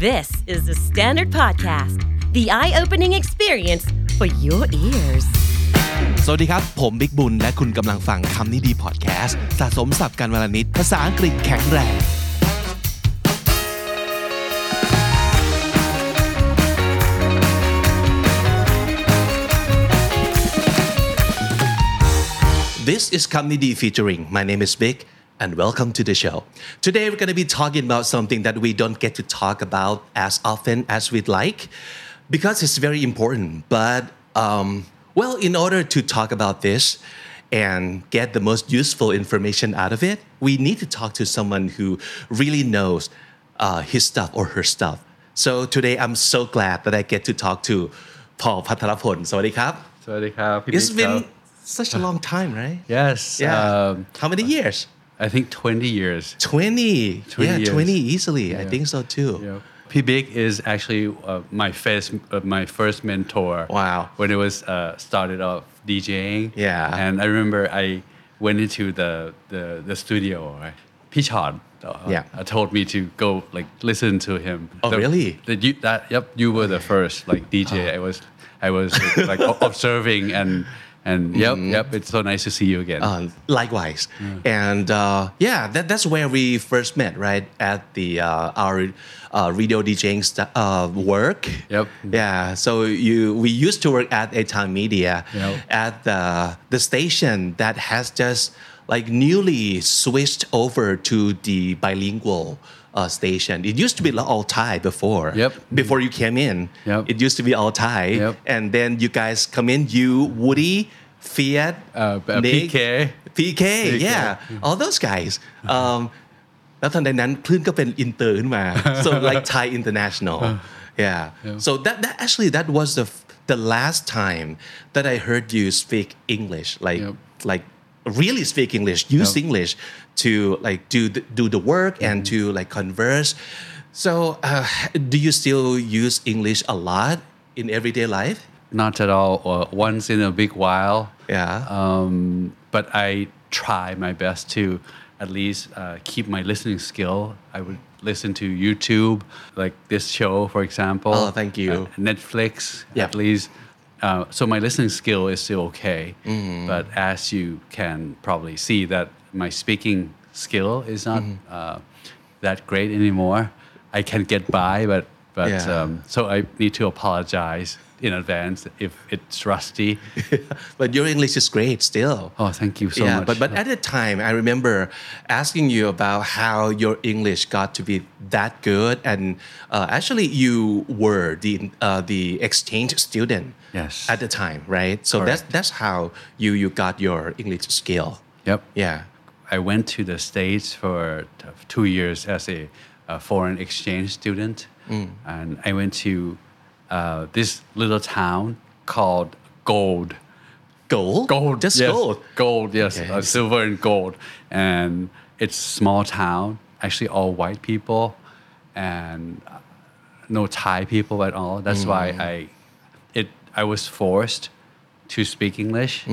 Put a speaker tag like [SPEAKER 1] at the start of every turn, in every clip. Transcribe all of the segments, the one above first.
[SPEAKER 1] This is the Standard Podcast, the eye opening experience for your ears.
[SPEAKER 2] สวัสดีครับ ผมบิ๊กบุญ และคุณกำลังฟังคำนี้ดีพอดแคสต์สะสมสับกันวลนิด ภาษาอังกฤษแข็งแรง This is Comedy featuring. My name is Vic, and welcome to the show. Today, we're going to be talking about something that we don't get to talk about as often as we'd like because it's very important. But, um, well, in order to talk about this and get the most useful information out of it, we need to talk to someone who really knows uh, his stuff or her stuff. So today, I'm so glad that I get to talk to Paul
[SPEAKER 3] Pattarapon. Sawadee krap.
[SPEAKER 2] It's been such a long time, right?
[SPEAKER 3] Yes.
[SPEAKER 2] Yeah.
[SPEAKER 3] Um,
[SPEAKER 2] How many years?
[SPEAKER 3] I think 20 years
[SPEAKER 2] 20.
[SPEAKER 3] 20
[SPEAKER 2] yeah,
[SPEAKER 3] years.
[SPEAKER 2] 20 easily. I think so too.
[SPEAKER 3] yeah. P Big is actually uh, my first uh, my first mentor
[SPEAKER 2] Wow.
[SPEAKER 3] when it was uh, started off DJing
[SPEAKER 2] Yeah.
[SPEAKER 3] and I remember I went into the the, the studio right Pichon uh,
[SPEAKER 2] Yeah.
[SPEAKER 3] uh, told me to go like listen to him
[SPEAKER 2] Oh,
[SPEAKER 3] The-
[SPEAKER 2] really?
[SPEAKER 3] the, you, that yep you were the first like DJ I was I was like observing and and yep
[SPEAKER 2] Mm-hmm.
[SPEAKER 3] yep it's so nice to see you again
[SPEAKER 2] Uh, likewise. And uh, yeah, that, that's where we first met, right? At the uh, our uh, radio DJing st- uh, work.
[SPEAKER 3] Yep.
[SPEAKER 2] Yeah. So you we used to work at A Time Media
[SPEAKER 3] Yep.
[SPEAKER 2] at the the station that has just like newly switched over to the bilingual uh, station. It used to be all Thai before.
[SPEAKER 3] Yep.
[SPEAKER 2] Before you came in,
[SPEAKER 3] yep.
[SPEAKER 2] it used to be all Thai,
[SPEAKER 3] yep.
[SPEAKER 2] and then you guys come in. You Woody, Fiat,
[SPEAKER 3] uh, uh
[SPEAKER 2] Nick,
[SPEAKER 3] PK,
[SPEAKER 2] PK, PK, yeah, mm-hmm. all those guys. Um, so like Thai international yeah so that that actually that was the the last time that I heard you speak English like like really speak English use
[SPEAKER 3] Yep.
[SPEAKER 2] English to like do the, do the work and to like converse so uh, do you still use English a lot in everyday life
[SPEAKER 3] Not at all. Or once in a big while.
[SPEAKER 2] Yeah.
[SPEAKER 3] Um, but I try my best to at least uh, keep my listening skill. I would listen to YouTube, like this show, for example.
[SPEAKER 2] Oh, thank you.
[SPEAKER 3] Uh, Netflix,
[SPEAKER 2] Yeah.
[SPEAKER 3] at least. Uh, so my listening skill is still okay.
[SPEAKER 2] Mm-hmm.
[SPEAKER 3] But as you can probably see, that my speaking skill is not
[SPEAKER 2] Mm-hmm.
[SPEAKER 3] uh, that great anymore. I can get by, but but
[SPEAKER 2] Yeah.
[SPEAKER 3] um, so I need to apologize in advance if it's rusty.
[SPEAKER 2] but your English is great still
[SPEAKER 3] Oh, thank you so
[SPEAKER 2] yeah,
[SPEAKER 3] much.
[SPEAKER 2] but but at the time, I remember asking you about how your English got to be that good, and uh, actually you were the uh, the exchange student.
[SPEAKER 3] Yes.
[SPEAKER 2] At the time, right? So that's that's how you you got your English skill.
[SPEAKER 3] yep.
[SPEAKER 2] Yeah.
[SPEAKER 3] I went to the States for two years as a, a foreign exchange student.
[SPEAKER 2] Mm.
[SPEAKER 3] And I went to uh, this little town called Gold.
[SPEAKER 2] Gold.
[SPEAKER 3] Gold.
[SPEAKER 2] Just
[SPEAKER 3] yes.
[SPEAKER 2] gold.
[SPEAKER 3] Gold, yes. Uh, silver and gold. And it's a small town, actually all white people and uh, no Thai people at all. That's why
[SPEAKER 2] Mm.
[SPEAKER 3] I it I was forced to speak English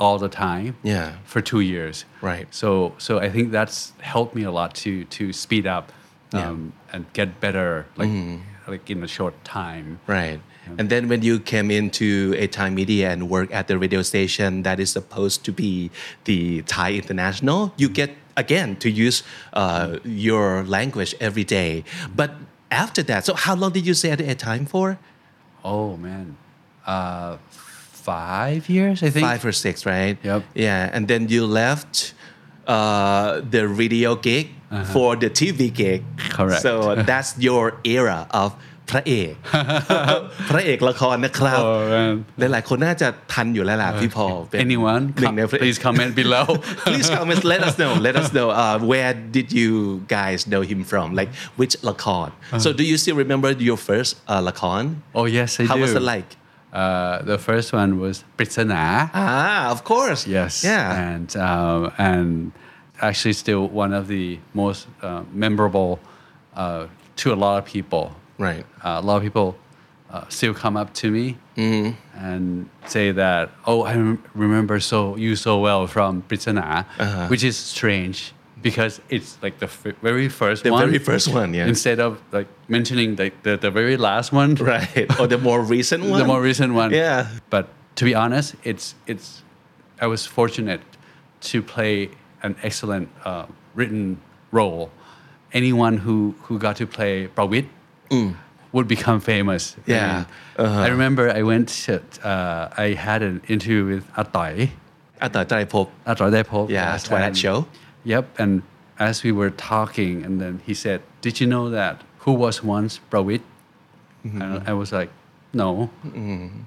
[SPEAKER 3] all the time
[SPEAKER 2] Mm. Yeah.
[SPEAKER 3] for two years.
[SPEAKER 2] Right.
[SPEAKER 3] So so I think that's helped me a lot to to speed up um,
[SPEAKER 2] Yeah. Mm.
[SPEAKER 3] and get better like like in a short time.
[SPEAKER 2] Right. And then when you came into A Time Media and work at the radio station that is supposed to be the Thai international, you get again to use uh, your language every day. But after that, so how long did you stay at a time for?
[SPEAKER 3] Oh man, uh, five years I think.
[SPEAKER 2] Five or six, right?
[SPEAKER 3] Yep.
[SPEAKER 2] Yeah, and then you left uh, the radio gig for the TV gig.
[SPEAKER 3] Correct.
[SPEAKER 2] So that's your era of พระเอก พระเอกละครนะครับ
[SPEAKER 3] Oh man.
[SPEAKER 2] หลายๆคนน่าจะทันอยู่แล้วล่ะพี่พอเป็น
[SPEAKER 3] Anyone?
[SPEAKER 2] หนึ่ง
[SPEAKER 3] Com-
[SPEAKER 2] ในพระเอก
[SPEAKER 3] please comment below.
[SPEAKER 2] please comment let us know let us know uh, where did you guys know him from like which ละคร so do you still remember your first uh, ละคร
[SPEAKER 3] oh yes, I
[SPEAKER 2] how
[SPEAKER 3] do.
[SPEAKER 2] was it like
[SPEAKER 3] Uh, the first one was ปริศนา
[SPEAKER 2] ah of course
[SPEAKER 3] Yes.
[SPEAKER 2] yeah
[SPEAKER 3] And um, and actually still one of the most uh, memorable uh, to a lot of people.
[SPEAKER 2] Right.
[SPEAKER 3] Uh, a lot of people uh, still come up to me mm-hmm. and say that, oh, I remember so you so well from Pritsana, uh-huh. which is strange because it's like the f- very first
[SPEAKER 2] the
[SPEAKER 3] one.
[SPEAKER 2] The very first one, yeah.
[SPEAKER 3] Instead of like mentioning the, the, the very last one.
[SPEAKER 2] Right. Or the more recent one.
[SPEAKER 3] the more recent one.
[SPEAKER 2] Yeah.
[SPEAKER 3] But to be honest, it's it's I was fortunate to play an excellent uh, written role, anyone who, who got to play Prawit mm. would become famous.
[SPEAKER 2] Yeah. Uh-huh.
[SPEAKER 3] I remember I went, to, uh, I had an interview with
[SPEAKER 2] Atai. Atai, Atai Pop. Atai,
[SPEAKER 3] Atai Pop.
[SPEAKER 2] Yeah, yes, Twilight and, Show.
[SPEAKER 3] Yep. And as we were talking, and then he said, Did you know that who was once Prawit?
[SPEAKER 2] Mm-hmm.
[SPEAKER 3] And I was like, No. Mm-hmm.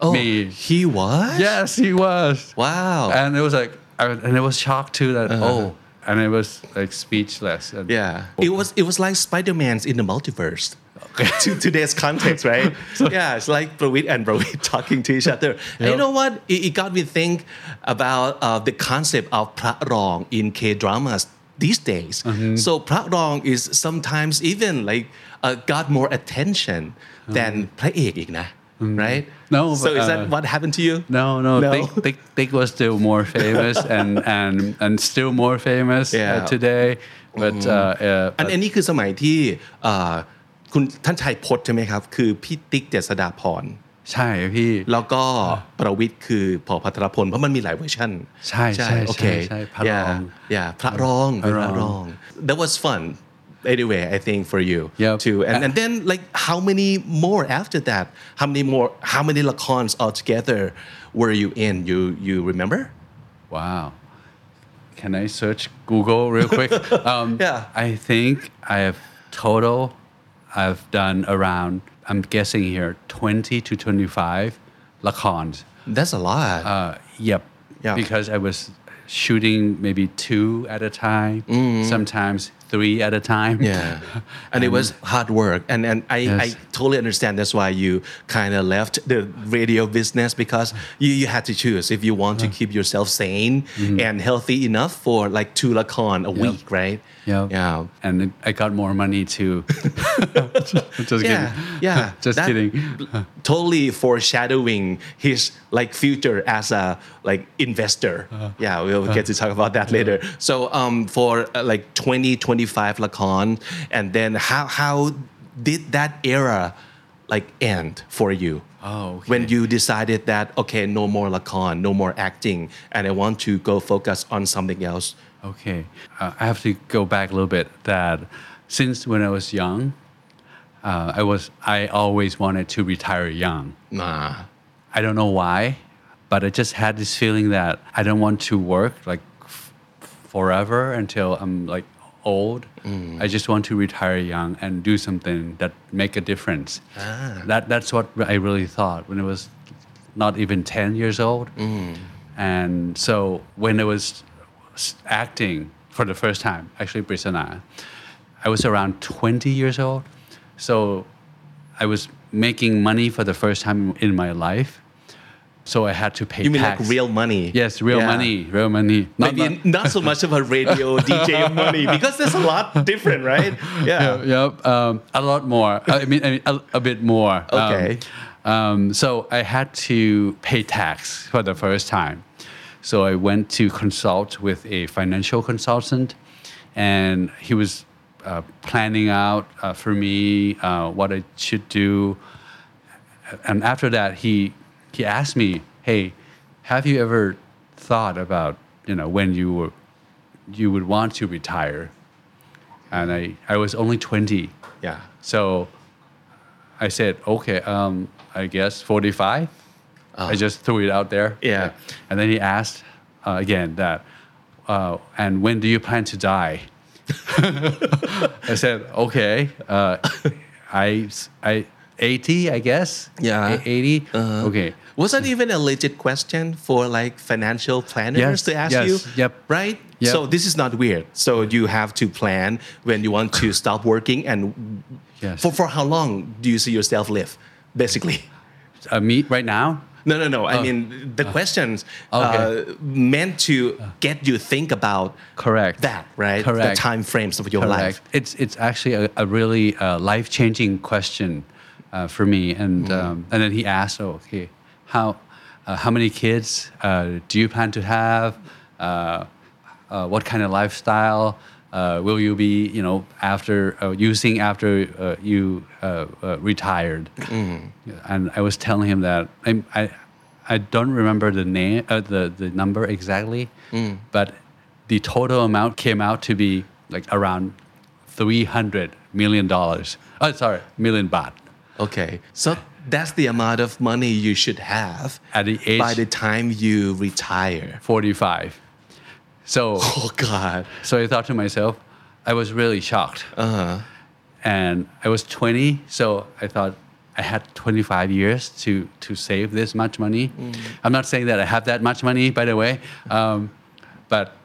[SPEAKER 2] Oh,
[SPEAKER 3] me.
[SPEAKER 2] he was?
[SPEAKER 3] Yes, he was.
[SPEAKER 2] Wow.
[SPEAKER 3] And it was like, I, and I was shocked too that uh-huh. oh, and I was like speechless. And,
[SPEAKER 2] yeah, it was it was like Spider Man's in the multiverse. Okay. to today's context, right? so, yeah, it's like Prawit and Prawit talking to each other. Yep. you know what? It, it, got me think about uh, the concept of prarong in K dramas these days.
[SPEAKER 3] Mm-hmm.
[SPEAKER 2] So prarong is sometimes even like uh, got more attention mm-hmm. than พระเอกอีกนะ right?
[SPEAKER 3] Mm-hmm. No,
[SPEAKER 2] So
[SPEAKER 3] but,
[SPEAKER 2] is that
[SPEAKER 3] uh,
[SPEAKER 2] what happened to you?
[SPEAKER 3] No, no,
[SPEAKER 2] No?
[SPEAKER 3] Dick, Dick, Dick was still more famous and and and still more famous
[SPEAKER 2] Yeah.
[SPEAKER 3] uh, today. But uh, uh,
[SPEAKER 2] อันอันนี้คือสมัยที่เอ่อคุณท่านชัยพจน์ใช่ไหมครับ คือพี่ติ๊กเจษฎาพร
[SPEAKER 3] ใช่พี่
[SPEAKER 2] แล้วก็ประวิทย์คือพอพัทรพลเพราะมันมีหลายเวอร์ชัน
[SPEAKER 3] ใช่ใช่
[SPEAKER 2] โอเค
[SPEAKER 3] ใช่ใช่พระรอง
[SPEAKER 2] yeah yeah พระรอง
[SPEAKER 3] พระรอง
[SPEAKER 2] พระรอง that was fun anyway I think for you
[SPEAKER 3] Yep.
[SPEAKER 2] too and and then like how many more after that how many more how many lakorns altogether were you in you you remember
[SPEAKER 3] Wow. Can I search Google real quick? Um,
[SPEAKER 2] Yeah.
[SPEAKER 3] I think I have total, I've done around, I'm guessing here, 20 to 25 lakorns.
[SPEAKER 2] that's a lot
[SPEAKER 3] Uh, yep.
[SPEAKER 2] Yeah.
[SPEAKER 3] Because I was shooting maybe two at a time, sometimes three at a time.
[SPEAKER 2] Yeah, and it was hard work, and and I,
[SPEAKER 3] Yes.
[SPEAKER 2] I totally understand. That's why you kind of left the radio business because you, you had to choose if you want to keep yourself sane and healthy enough for like two lakorn a week, right?
[SPEAKER 3] Yeah.
[SPEAKER 2] Yeah.
[SPEAKER 3] And it- I got more money too. Just
[SPEAKER 2] Yeah,
[SPEAKER 3] kidding.
[SPEAKER 2] yeah.
[SPEAKER 3] Just
[SPEAKER 2] That-
[SPEAKER 3] kidding.
[SPEAKER 2] Totally foreshadowing his like future as a like investor.
[SPEAKER 3] Uh-huh.
[SPEAKER 2] Yeah, we'll get to talk about that later. So um, for uh, like 20, 25 Lakorn, and then how how did that era like end for you?
[SPEAKER 3] Oh, okay.
[SPEAKER 2] When you decided that okay, no more Lakorn, no more acting, and I want to go focus on something else.
[SPEAKER 3] Okay, uh, I have to go back a little bit. That since when I was young, uh, I was I always wanted to retire young.
[SPEAKER 2] Nah.
[SPEAKER 3] I don't know why, but I just had this feeling that I don't want to work like f- forever until I'm like old. Mm. I just want to retire young and do something that make a difference. Ah. That that's what I really thought when I was not even 10 years old. Mm. And so when I was acting for the first time, actually Pritsana, I was around 20 years old. So I was making money for the first time in my life. So I had to pay
[SPEAKER 2] You mean
[SPEAKER 3] tax.
[SPEAKER 2] like real money?
[SPEAKER 3] Yes, real
[SPEAKER 2] Yeah.
[SPEAKER 3] money, real money. Not,
[SPEAKER 2] Maybe
[SPEAKER 3] not-
[SPEAKER 2] not so much of a radio DJ money because there's a lot different, right? Yeah.
[SPEAKER 3] yeah, yep, um, a lot more. I mean, I mean a, a bit more. Um,
[SPEAKER 2] Okay.
[SPEAKER 3] Um, so I had to pay tax for the first time. So I went to consult with a financial consultant, and he was uh, planning out uh, for me uh, what I should do. And after that, he he asked me, "Hey, have you ever thought about you know when you were you would want to retire?" And I I was only twenty.
[SPEAKER 2] Yeah.
[SPEAKER 3] So I said, okay, um, I guess 45. I just threw it out there.
[SPEAKER 2] Ah. Yeah.
[SPEAKER 3] And then he asked uh, again that, uh, and when do you plan to die? I said, okay, uh, I, I, 80, I guess.
[SPEAKER 2] Yeah.
[SPEAKER 3] A- 80. Okay.
[SPEAKER 2] Was that even a legit question for like financial planners
[SPEAKER 3] Yes,
[SPEAKER 2] to ask
[SPEAKER 3] yes,
[SPEAKER 2] you?
[SPEAKER 3] yep.
[SPEAKER 2] Right?
[SPEAKER 3] Yep.
[SPEAKER 2] So this is not weird. So you have to plan when you want to stop working and
[SPEAKER 3] Yes.
[SPEAKER 2] for, for how long do you see yourself live? Basically.
[SPEAKER 3] Uh, me right now?
[SPEAKER 2] No, no, no. I mean, the questions
[SPEAKER 3] Oh. Okay.
[SPEAKER 2] uh, meant to get you think about
[SPEAKER 3] Correct.
[SPEAKER 2] that, right?
[SPEAKER 3] Correct.
[SPEAKER 2] The time frames of your
[SPEAKER 3] Correct.
[SPEAKER 2] life.
[SPEAKER 3] It's it's actually a, a really uh, life changing question uh, for me. And
[SPEAKER 2] Mm.
[SPEAKER 3] um, and then he asked, oh, okay, how uh, how many kids uh, do you plan to have? Uh, uh, what kind of lifestyle uh, will you be, you know, after uh, using after uh, you uh, uh, retired? And I was telling him that I, I, I don't remember the name, uh, the the number exactly, but the total amount came out to be like around three hundred million dollars. Oh, sorry, million baht.
[SPEAKER 2] Okay. So that's the amount of money you should have
[SPEAKER 3] At the age
[SPEAKER 2] by the time you retire.
[SPEAKER 3] 45. So,
[SPEAKER 2] Oh God.
[SPEAKER 3] so I thought to myself, I was really shocked.
[SPEAKER 2] Uh-huh.
[SPEAKER 3] And I was 20, so I thought I had 25 years to, to save this much money. I'm not saying that I have that much money, by the way, um, but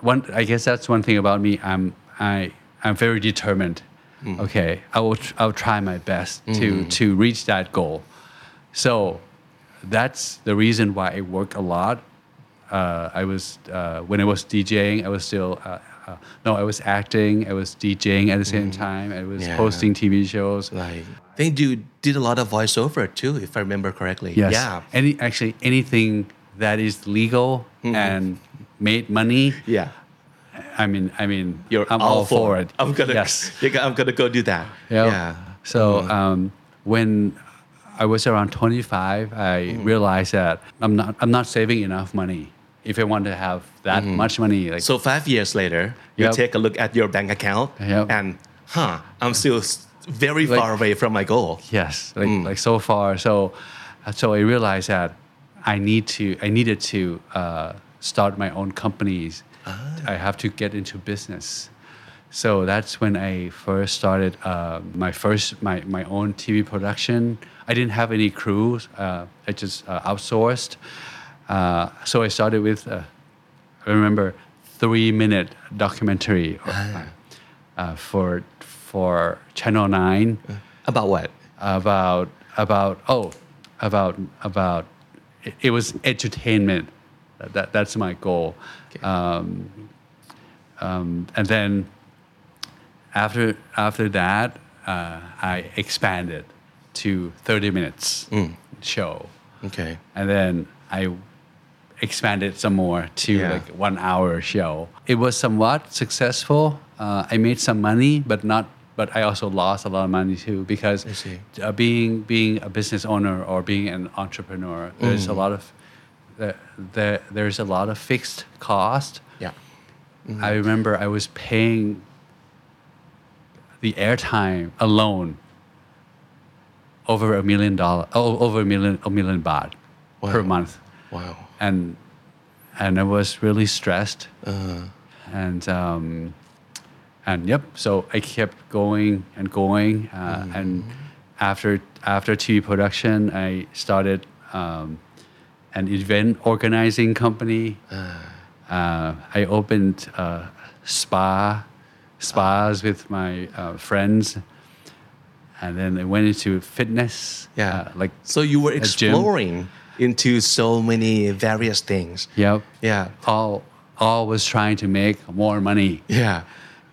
[SPEAKER 3] one, I guess that's one thing about me. I'm, I, I'm very determined. Okay, I will, tr- I'll try my best to, to reach that goal. So that's the reason why I work a lot. Uh, I was uh, when I was DJing, I was still uh, uh, no, I was acting, I was DJing at the same time, I was
[SPEAKER 2] Yeah.
[SPEAKER 3] hosting TV shows.
[SPEAKER 2] Like I think you did a lot of voiceover too, if I remember correctly.
[SPEAKER 3] Yes.
[SPEAKER 2] Yeah.
[SPEAKER 3] Any actually anything that is legal and made money.
[SPEAKER 2] Yeah.
[SPEAKER 3] I mean, I mean,
[SPEAKER 2] You're
[SPEAKER 3] I'm
[SPEAKER 2] all,
[SPEAKER 3] for it.
[SPEAKER 2] I'm gonna
[SPEAKER 3] Yes.
[SPEAKER 2] I'm gonna go do that.
[SPEAKER 3] Yeah.
[SPEAKER 2] Yeah.
[SPEAKER 3] So um, when I was around 25, I realized that I'm not I'm not saving enough money if I want to have that much money. Like
[SPEAKER 2] So five years later, you
[SPEAKER 3] Yep.
[SPEAKER 2] take a look at your bank account
[SPEAKER 3] Yep.
[SPEAKER 2] and huh, I'm still very
[SPEAKER 3] Like-
[SPEAKER 2] far away from my goal.
[SPEAKER 3] yes, like like so far. So so I realized that I need to I needed to uh, start my own companies. I have to get into business. So that's when I first started uh, my first my, my own TV production. I didn't have any crews. Uh, I just uh, outsourced. Uh, so I started with uh, I remember three minute documentary uh, for for Channel Nine
[SPEAKER 2] About what?
[SPEAKER 3] about about oh about about it, it was entertainment. That that's my goal. Um, um, and then after after that, uh, I expanded to 30 minutes show,
[SPEAKER 2] Okay.
[SPEAKER 3] and then I expanded some more to
[SPEAKER 2] Yeah.
[SPEAKER 3] like one hour show. It was somewhat successful. Uh, I made some money, but not. But I also lost a lot of money too because uh, being being a business owner or being an entrepreneur, there's a lot of there, there there's a lot of fixed cost.
[SPEAKER 2] Yeah.
[SPEAKER 3] I remember I was paying the airtime alone over a million dollar, oh, over a million, a million baht per month,
[SPEAKER 2] Wow.
[SPEAKER 3] and and I was really stressed,
[SPEAKER 2] Uh-huh.
[SPEAKER 3] and um, and yep. So I kept going and going, uh, and after after TV production, I started um, an event organizing company. Uh, I opened uh, spa spas with my uh, friends, and then I went into fitness.
[SPEAKER 2] yeah.
[SPEAKER 3] uh, like
[SPEAKER 2] so you were exploring into so many various things.
[SPEAKER 3] yep.
[SPEAKER 2] Yeah.
[SPEAKER 3] All all was trying to make more money.
[SPEAKER 2] Yeah.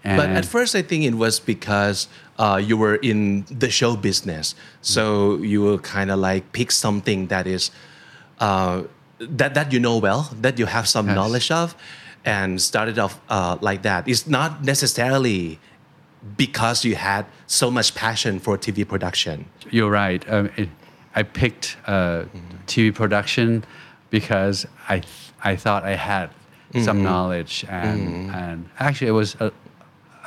[SPEAKER 2] but at first, I think it was because uh, you were in the show business, so you will kind of like pick something that is uh, that that you know well, that you have some
[SPEAKER 3] Yes.
[SPEAKER 2] knowledge of, and started off uh, like that. It's not necessarily because you had so much passion for TV production.
[SPEAKER 3] You're right. Um, it, I picked uh, TV production because I th- I thought I had some knowledge and and actually I was a,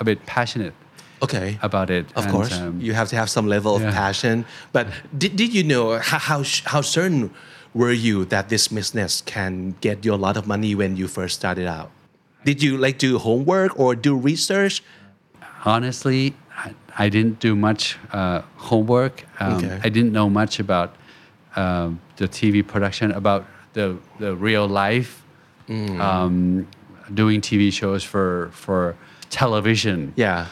[SPEAKER 3] a bit passionate
[SPEAKER 2] Okay.
[SPEAKER 3] about it.
[SPEAKER 2] Of
[SPEAKER 3] and,
[SPEAKER 2] course,
[SPEAKER 3] um,
[SPEAKER 2] you have to have some level of passion. But did, did you know how, how sh- how certain were you that this business can get you a lot of money when you first started out? Did you like do homework or do research?
[SPEAKER 3] honestly, I, I didn't do much uh, homework. Um,
[SPEAKER 2] Okay.
[SPEAKER 3] I didn't know much about um, the TV production, about the the real life,
[SPEAKER 2] Mm.
[SPEAKER 3] um, doing TV shows for for television.
[SPEAKER 2] Yeah,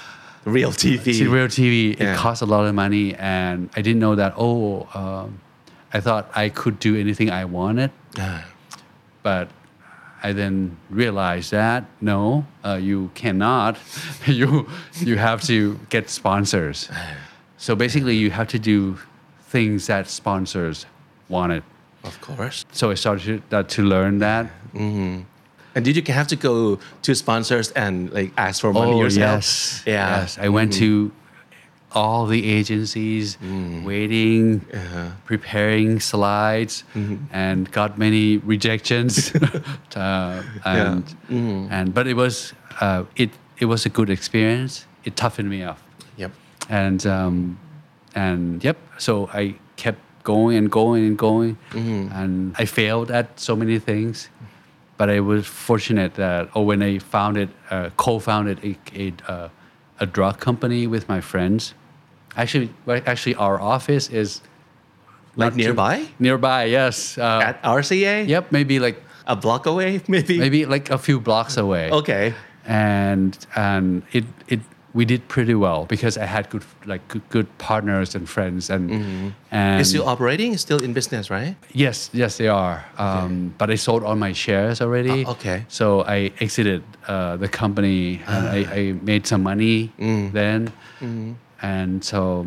[SPEAKER 2] real TV.
[SPEAKER 3] Real TV,
[SPEAKER 2] Yeah.
[SPEAKER 3] it costs a lot of money, and I didn't know that. Oh, um, I thought I could do anything I wanted,
[SPEAKER 2] Ah,
[SPEAKER 3] but I then realized that no, uh, you cannot. you you have to get sponsors. So basically, you have to do things that sponsors wanted.
[SPEAKER 2] of course.
[SPEAKER 3] So I started to, uh, to learn that.
[SPEAKER 2] And did you have to go to sponsors and like ask for money yourself?
[SPEAKER 3] Oh, Yes.
[SPEAKER 2] Yeah. Mm-hmm.
[SPEAKER 3] Yes. I went to all the agencies,
[SPEAKER 2] Mm.
[SPEAKER 3] waiting,
[SPEAKER 2] Uh-huh.
[SPEAKER 3] preparing slides,
[SPEAKER 2] Mm-hmm.
[SPEAKER 3] and got many rejections. uh, and
[SPEAKER 2] Mm-hmm.
[SPEAKER 3] and but it was uh, it it was a good experience. It toughened me up,
[SPEAKER 2] Yep.
[SPEAKER 3] and um, and yep. So I kept going and going and going,
[SPEAKER 2] Mm-hmm.
[SPEAKER 3] and I failed at so many things but I was fortunate that, or when I founded, uh, co-founded a, a, uh, a drug company with my friends. Actually, actually, our office is
[SPEAKER 2] Like
[SPEAKER 3] not
[SPEAKER 2] nearby?
[SPEAKER 3] Nearby, yes. Uh,
[SPEAKER 2] At RCA?
[SPEAKER 3] yep, maybe like
[SPEAKER 2] A block away, maybe?
[SPEAKER 3] maybe like a few blocks away.
[SPEAKER 2] Okay.
[SPEAKER 3] And and it it we did pretty well because I had good like good, good partners and friends and and
[SPEAKER 2] It's still operating, it's still in business, right?
[SPEAKER 3] Yes, yes, they are. Um, But I sold all my shares already.
[SPEAKER 2] Ah, okay.
[SPEAKER 3] So I exited uh, the company and I, I made some money
[SPEAKER 2] Mm.
[SPEAKER 3] then. And so,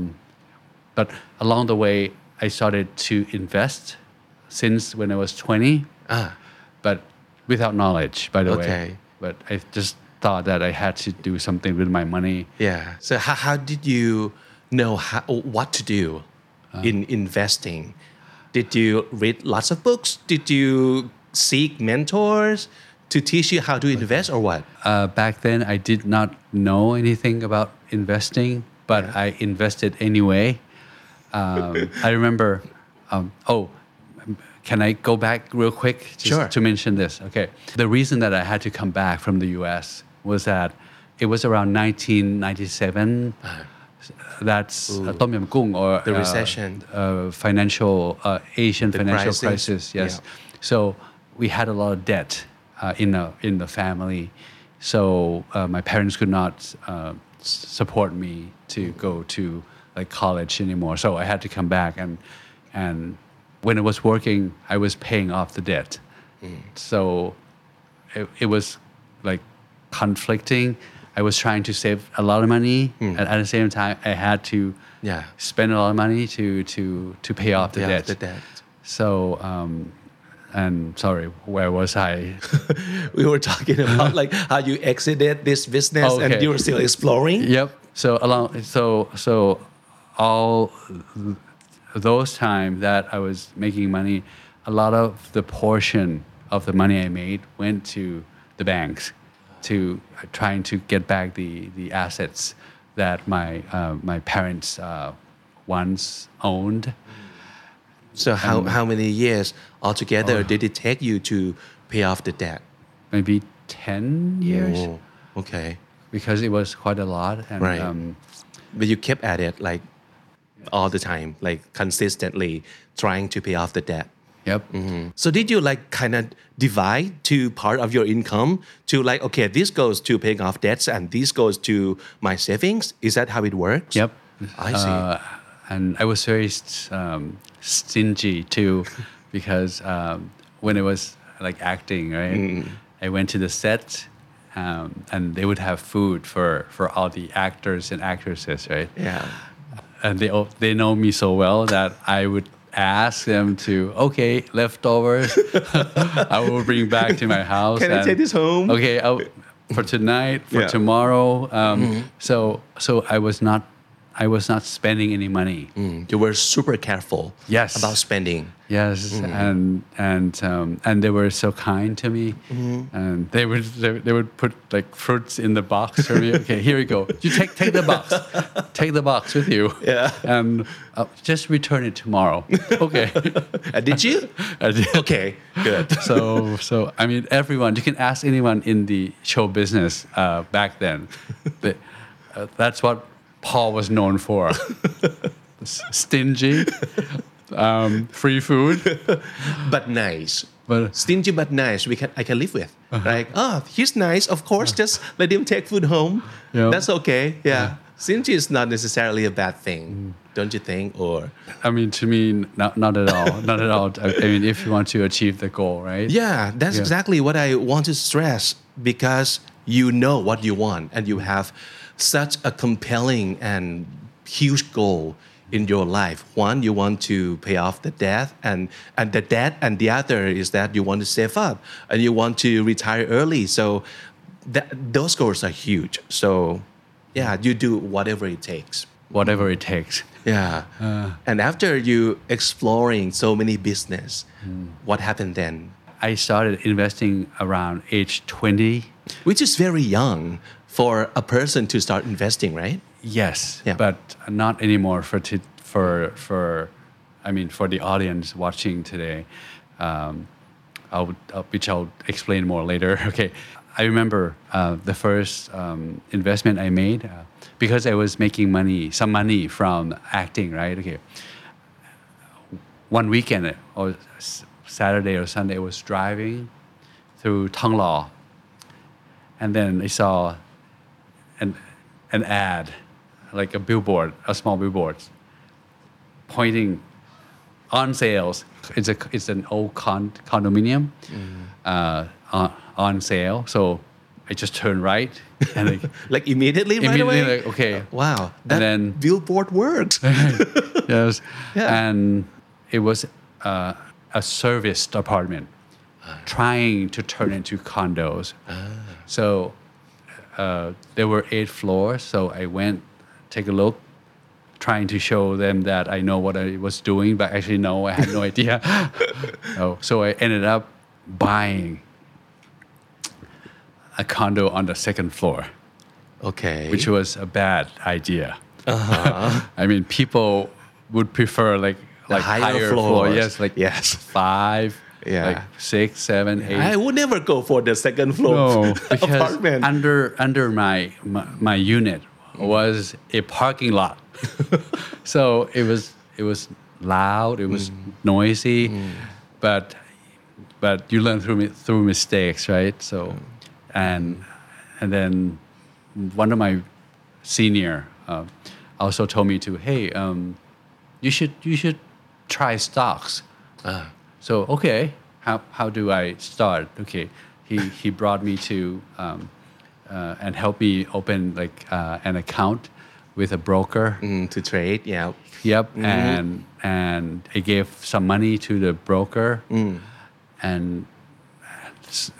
[SPEAKER 3] but along the way, I started to invest since when I was 20,
[SPEAKER 2] Ah,
[SPEAKER 3] but without knowledge, by the
[SPEAKER 2] Okay.
[SPEAKER 3] way. But I just thought that I had to do something with my money.
[SPEAKER 2] yeah. So how, how did you know how, what to do
[SPEAKER 3] Uh.
[SPEAKER 2] in investing? Did you read lots of books? Did you seek mentors to teach you how to invest or what?
[SPEAKER 3] Uh, back then, I did not know anything about investing, but I invested anyway. Um, I remember. Um, oh, can I go back real quick just
[SPEAKER 2] Sure.
[SPEAKER 3] to mention this? Okay. The reason that I had to come back from the U.S. was that it was around 1997. That's uh, Tom Goong or
[SPEAKER 2] The
[SPEAKER 3] uh,
[SPEAKER 2] recession.
[SPEAKER 3] uh, financial uh, Asian
[SPEAKER 2] The
[SPEAKER 3] financial
[SPEAKER 2] crisis.
[SPEAKER 3] crisis. Yes.
[SPEAKER 2] Yeah.
[SPEAKER 3] So we had a lot of debt uh, in the in the family. So uh, my parents could not uh, support me to go to like college anymore. So I had to come back and and when I was working, I was paying off the debt. So it, it was like conflicting. I was trying to save a lot of money, and at the same time, I had to
[SPEAKER 2] Yeah.
[SPEAKER 3] spend a lot of money to to to pay off the
[SPEAKER 2] Pay off
[SPEAKER 3] debt.
[SPEAKER 2] the debt.
[SPEAKER 3] So, um, and sorry, where was I?
[SPEAKER 2] we were talking about like how you exited this business and you were still exploring.
[SPEAKER 3] yep. So along, so so all those time that I was making money, a lot of the portion of the money I made went to the banks, to uh, trying to get back the the assets that my uh, my parents uh, once owned.
[SPEAKER 2] So how, how many years altogether did it take you to pay off the debt?
[SPEAKER 3] Maybe ten years.
[SPEAKER 2] Oh, okay.
[SPEAKER 3] Because it was quite a lot and
[SPEAKER 2] Right.
[SPEAKER 3] um,
[SPEAKER 2] But you kept at it like all the time, like consistently trying to pay off the debt.
[SPEAKER 3] yep
[SPEAKER 2] So did you like kind of divide to part of your income to like okay this goes to paying off debts and this goes to my savings? Is that how it works?
[SPEAKER 3] yep
[SPEAKER 2] I see.
[SPEAKER 3] Uh, and I was very um, stingy too because um, when I was like acting right
[SPEAKER 2] Mm.
[SPEAKER 3] I went to the set um, and they would have food for for all the actors and actresses right
[SPEAKER 2] Yeah.
[SPEAKER 3] and they they know me so well that I would ask them to okay leftovers I will bring back to my house.
[SPEAKER 2] Can I take this home?
[SPEAKER 3] Okay, I'll, for tonight, for
[SPEAKER 2] Yeah.
[SPEAKER 3] tomorrow. Um, So so I was not I was not spending any money.
[SPEAKER 2] Mm, You were super careful
[SPEAKER 3] Yes.
[SPEAKER 2] about spending.
[SPEAKER 3] Yes, and and um, and they were so kind to me, and they would they, they would put like fruits in the box for me. Okay, here you go. You take take the box, take the box with you.
[SPEAKER 2] Yeah.
[SPEAKER 3] and uh, just return it tomorrow. Okay,
[SPEAKER 2] Uh, did you?
[SPEAKER 3] I did.
[SPEAKER 2] Okay, good.
[SPEAKER 3] So so I mean everyone you can ask anyone in the show business uh, back then. The, uh, that's what Paul was known for. Stingy, um, free food,
[SPEAKER 2] but nice.
[SPEAKER 3] but
[SPEAKER 2] Stingy but nice. We can I can live with.
[SPEAKER 3] Uh-huh.
[SPEAKER 2] Like, oh, he's nice. Of course, just let him take food home.
[SPEAKER 3] Yeah.
[SPEAKER 2] That's okay. Yeah. Stingy is not necessarily a bad thing,
[SPEAKER 3] Mm.
[SPEAKER 2] don't you think? Or
[SPEAKER 3] I mean to me not not at all, not at all. I, I mean if you want to achieve the goal, right?
[SPEAKER 2] yeah, that's
[SPEAKER 3] Yeah.
[SPEAKER 2] exactly what I want to stress because you know what you want and you have such a compelling and huge goal in your life. One, you want to pay off the debt, and and the debt, and the other is that you want to save up and you want to retire early. So that, those goals are huge. So yeah, you do whatever it takes.
[SPEAKER 3] whatever it takes.
[SPEAKER 2] Yeah. Uh. and after you exploring so many business, hmm. what happened then?
[SPEAKER 3] I started investing around age 20.
[SPEAKER 2] Which is very young for a person to start investing, right?
[SPEAKER 3] Yes,
[SPEAKER 2] Yeah.
[SPEAKER 3] but not anymore for t- for for I mean for the audience watching today. Um, I'll, I'll, which I'll explain more later. Okay, I remember uh, the first um, investment I made uh, because I was making money, some money from acting, right? Okay, one weekend or Saturday or Sunday, I was driving through Thonglor, and then I saw an an ad, like a billboard, a small billboard, pointing on sales. It's a it's an old con, condominium uh, on, on sale. So I just turned right and like,
[SPEAKER 2] Like immediately, right
[SPEAKER 3] immediately
[SPEAKER 2] away?
[SPEAKER 3] like okay,
[SPEAKER 2] Wow, that
[SPEAKER 3] then-
[SPEAKER 2] billboard works.
[SPEAKER 3] yes,
[SPEAKER 2] Yeah.
[SPEAKER 3] and it was uh, a serviced apartment, trying to turn into condos. Ah. So uh, there were eight floors. So I went, take a look, trying to show them that I know what I was doing, but actually no, I had no idea. oh, so I ended up buying a condo on the second floor
[SPEAKER 2] okay.
[SPEAKER 3] which was a bad idea. I mean, people would prefer like like
[SPEAKER 2] higher
[SPEAKER 3] higher, floor,
[SPEAKER 2] floors.
[SPEAKER 3] yes, like
[SPEAKER 2] Yes.
[SPEAKER 3] five,
[SPEAKER 2] Yeah.
[SPEAKER 3] like six, seven, eight.
[SPEAKER 2] I would never go for the second floor
[SPEAKER 3] no, because
[SPEAKER 2] apartment.
[SPEAKER 3] under under my, my my unit was a parking lot, so it was it was loud, it was noisy, but but you learn through through mistakes, right? So, and and then one of my senior uh, also told me to, hey, um, you should you should try stocks.
[SPEAKER 2] Ah.
[SPEAKER 3] So okay, how how do I start? Okay, he he brought me to um, uh, and helped me open like uh, an account with a broker.
[SPEAKER 2] Mm, to trade, yeah.
[SPEAKER 3] Yep, and and I gave some money to the broker, and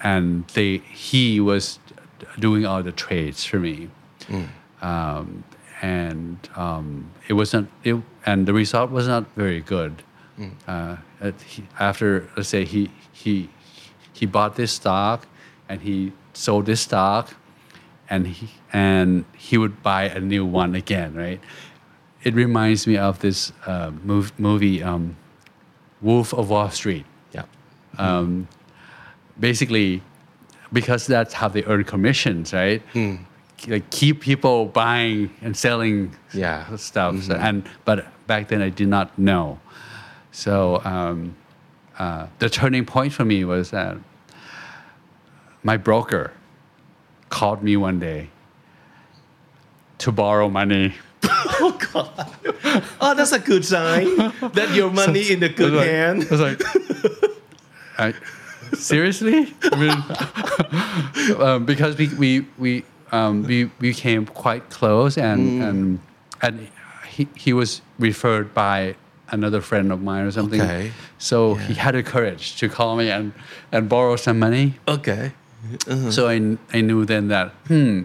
[SPEAKER 3] and they he was doing all the trades for me, um, and um, it wasn't it, and the result was not very good. Uh, after let's say he he he bought this stock, and he sold this stock, and he and he would buy a new one again, right? It reminds me of this uh, mov- movie, um, Wolf of Wall Street.
[SPEAKER 2] Yeah.
[SPEAKER 3] Basically, because that's how they earn commissions, right? Like keep people buying and selling
[SPEAKER 2] Yeah.
[SPEAKER 3] stuff. So- and but back then I did not know. So um, uh, the turning point for me was that my broker called me one day to borrow money.
[SPEAKER 2] Oh, God! Oh, that's a good sign that your money in the good
[SPEAKER 3] like-
[SPEAKER 2] hand.
[SPEAKER 3] I was like, I, seriously? I mean, um, because we we we um, we became quite close, and and and he he was referred by another friend of mine or something.
[SPEAKER 2] Okay.
[SPEAKER 3] So he had the courage to call me and and borrow some money.
[SPEAKER 2] Okay. Uh-huh.
[SPEAKER 3] So I, I knew then that, hmm,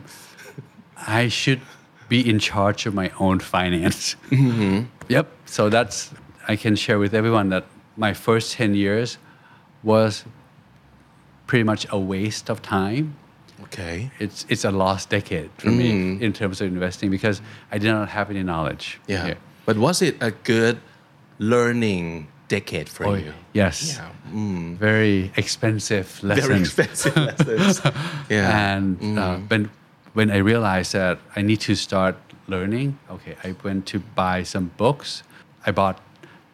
[SPEAKER 3] I should be in charge of my own finance. Mm-hmm. Yep. So that's, I can share with everyone that my first 10 years was pretty much a waste of time.
[SPEAKER 2] Okay.
[SPEAKER 3] It's, it's a lost decade for me mm. in terms of investing because I did not have any knowledge.
[SPEAKER 2] Yeah.
[SPEAKER 3] Okay.
[SPEAKER 2] But was it a good learning decade for
[SPEAKER 3] Oh,
[SPEAKER 2] you?
[SPEAKER 3] yes.
[SPEAKER 2] Yeah. Mm.
[SPEAKER 3] Very expensive lesson.
[SPEAKER 2] Very expensive lessons. Yeah.
[SPEAKER 3] And uh, when when I realized that I need to start learning, okay, I went to buy some books. I bought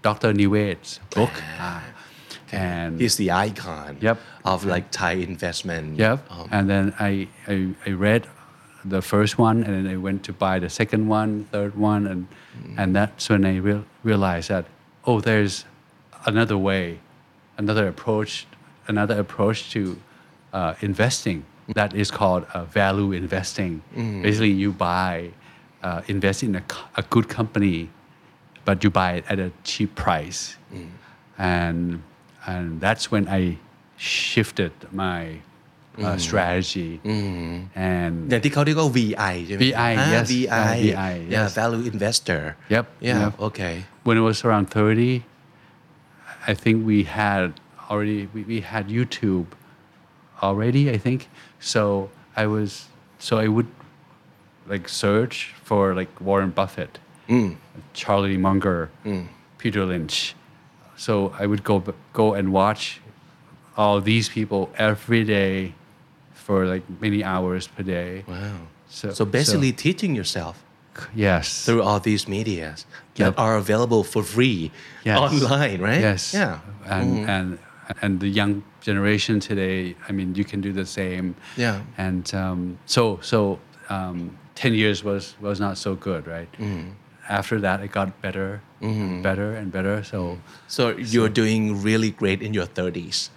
[SPEAKER 3] Dr. Niwes's book, ah, and
[SPEAKER 2] He's the icon
[SPEAKER 3] Yep.
[SPEAKER 2] of like Thai investment.
[SPEAKER 3] yep.
[SPEAKER 2] Um,
[SPEAKER 3] and then I, I I read the first one, and then I went to buy the second one, third one, and and that's when I real, realized that oh, there's another way, another approach, another approach to uh, investing that is called uh, value investing. Basically, you buy, uh, invest in a, co- a good company but you buy it at a cheap price, and and that's when I shifted my uh, strategy and
[SPEAKER 2] อย่างที่เขาเรียกว่า VI ใช่ไหม
[SPEAKER 3] VI
[SPEAKER 2] อ่า
[SPEAKER 3] yes
[SPEAKER 2] VI
[SPEAKER 3] uh, VI
[SPEAKER 2] yeah
[SPEAKER 3] yes
[SPEAKER 2] value investor
[SPEAKER 3] Yep,
[SPEAKER 2] yeah
[SPEAKER 3] yep.
[SPEAKER 2] okay
[SPEAKER 3] when it was around 30 i think we had already we, we had youtube already i think. So i was so i would like search for like warren buffett mm. charlie munger mm. peter lynch. So i would go go and watch all these people every day for like many hours per day.
[SPEAKER 2] Wow.
[SPEAKER 3] So-
[SPEAKER 2] so basically teaching yourself
[SPEAKER 3] yes
[SPEAKER 2] through all these medias that
[SPEAKER 3] Yep.
[SPEAKER 2] are available for free
[SPEAKER 3] Yes.
[SPEAKER 2] online right
[SPEAKER 3] Yes.
[SPEAKER 2] yeah
[SPEAKER 3] And and and the young generation today, I mean, you can do the same.
[SPEAKER 2] Yeah.
[SPEAKER 3] And um, so so um, ten years was was not so good, right?
[SPEAKER 2] Mm-hmm.
[SPEAKER 3] After that, it got better, and better and better. So
[SPEAKER 2] so you're doing really great in your 30s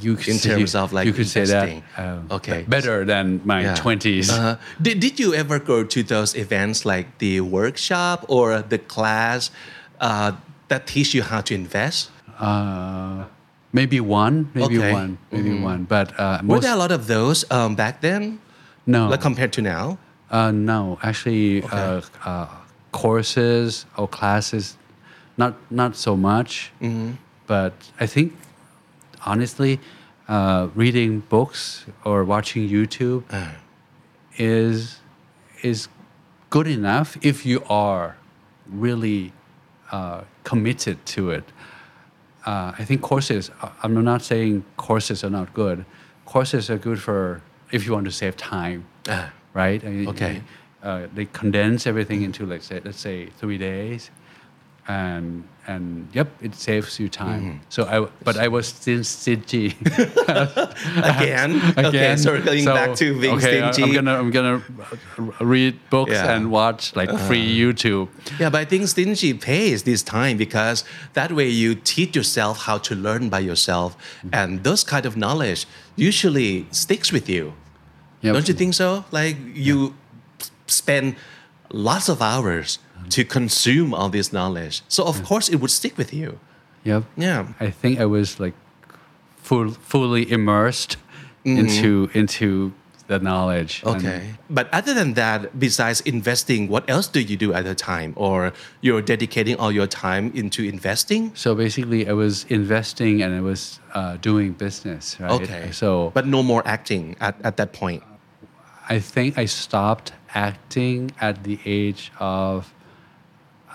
[SPEAKER 3] you could
[SPEAKER 2] In
[SPEAKER 3] say-
[SPEAKER 2] terms of, like,
[SPEAKER 3] you could say that
[SPEAKER 2] investing.
[SPEAKER 3] um,
[SPEAKER 2] Okay.
[SPEAKER 3] better than my
[SPEAKER 2] Yeah.
[SPEAKER 3] twenties.
[SPEAKER 2] Uh-huh. Did, did you ever go to those events like the workshop or the class uh, that teach you how to invest?
[SPEAKER 3] Uh, maybe one, maybe
[SPEAKER 2] Okay.
[SPEAKER 3] one, maybe one. But uh,
[SPEAKER 2] Were there a lot of those um, back then?
[SPEAKER 3] no,
[SPEAKER 2] Like compared to now?
[SPEAKER 3] Uh, no, actually, uh, uh, courses or classes, not not so much. But I think, honestly, uh, reading books or watching YouTube is is good enough if you are really uh, committed to it. Uh, I think courses. I'm not saying courses are not good. Courses are good for if you want to save time
[SPEAKER 2] Ah.
[SPEAKER 3] right? I mean,
[SPEAKER 2] Okay.
[SPEAKER 3] Uh, they condense everything into like say let's say three days, and and yep, it saves you time.
[SPEAKER 2] Mm-hmm.
[SPEAKER 3] So I but I was still stingy
[SPEAKER 2] Again? Okay,
[SPEAKER 3] again.
[SPEAKER 2] circling back to being
[SPEAKER 3] okay,
[SPEAKER 2] stingy.
[SPEAKER 3] I'm gonna I'm gonna read books
[SPEAKER 2] Yeah.
[SPEAKER 3] And watch like free YouTube.
[SPEAKER 2] Yeah, but I think stingy pays this time because that way you teach yourself how to learn by yourself, and those kind of knowledge usually sticks with you.
[SPEAKER 3] Yep.
[SPEAKER 2] Don't you think so? Like you spend lots of hours to consume all this knowledge, so of course it would stick with you.
[SPEAKER 3] Yep.
[SPEAKER 2] Yeah.
[SPEAKER 3] I think I was like full, fully immersed into into the knowledge. and-
[SPEAKER 2] Mm-hmm. Okay. But other than that, besides investing, what else do you do at the time? Or you're dedicating all your time into investing?
[SPEAKER 3] So basically, I was investing and I was uh, doing business, right?
[SPEAKER 2] Okay.
[SPEAKER 3] So,
[SPEAKER 2] but no more acting at, at that point.
[SPEAKER 3] I think I stopped acting at the age of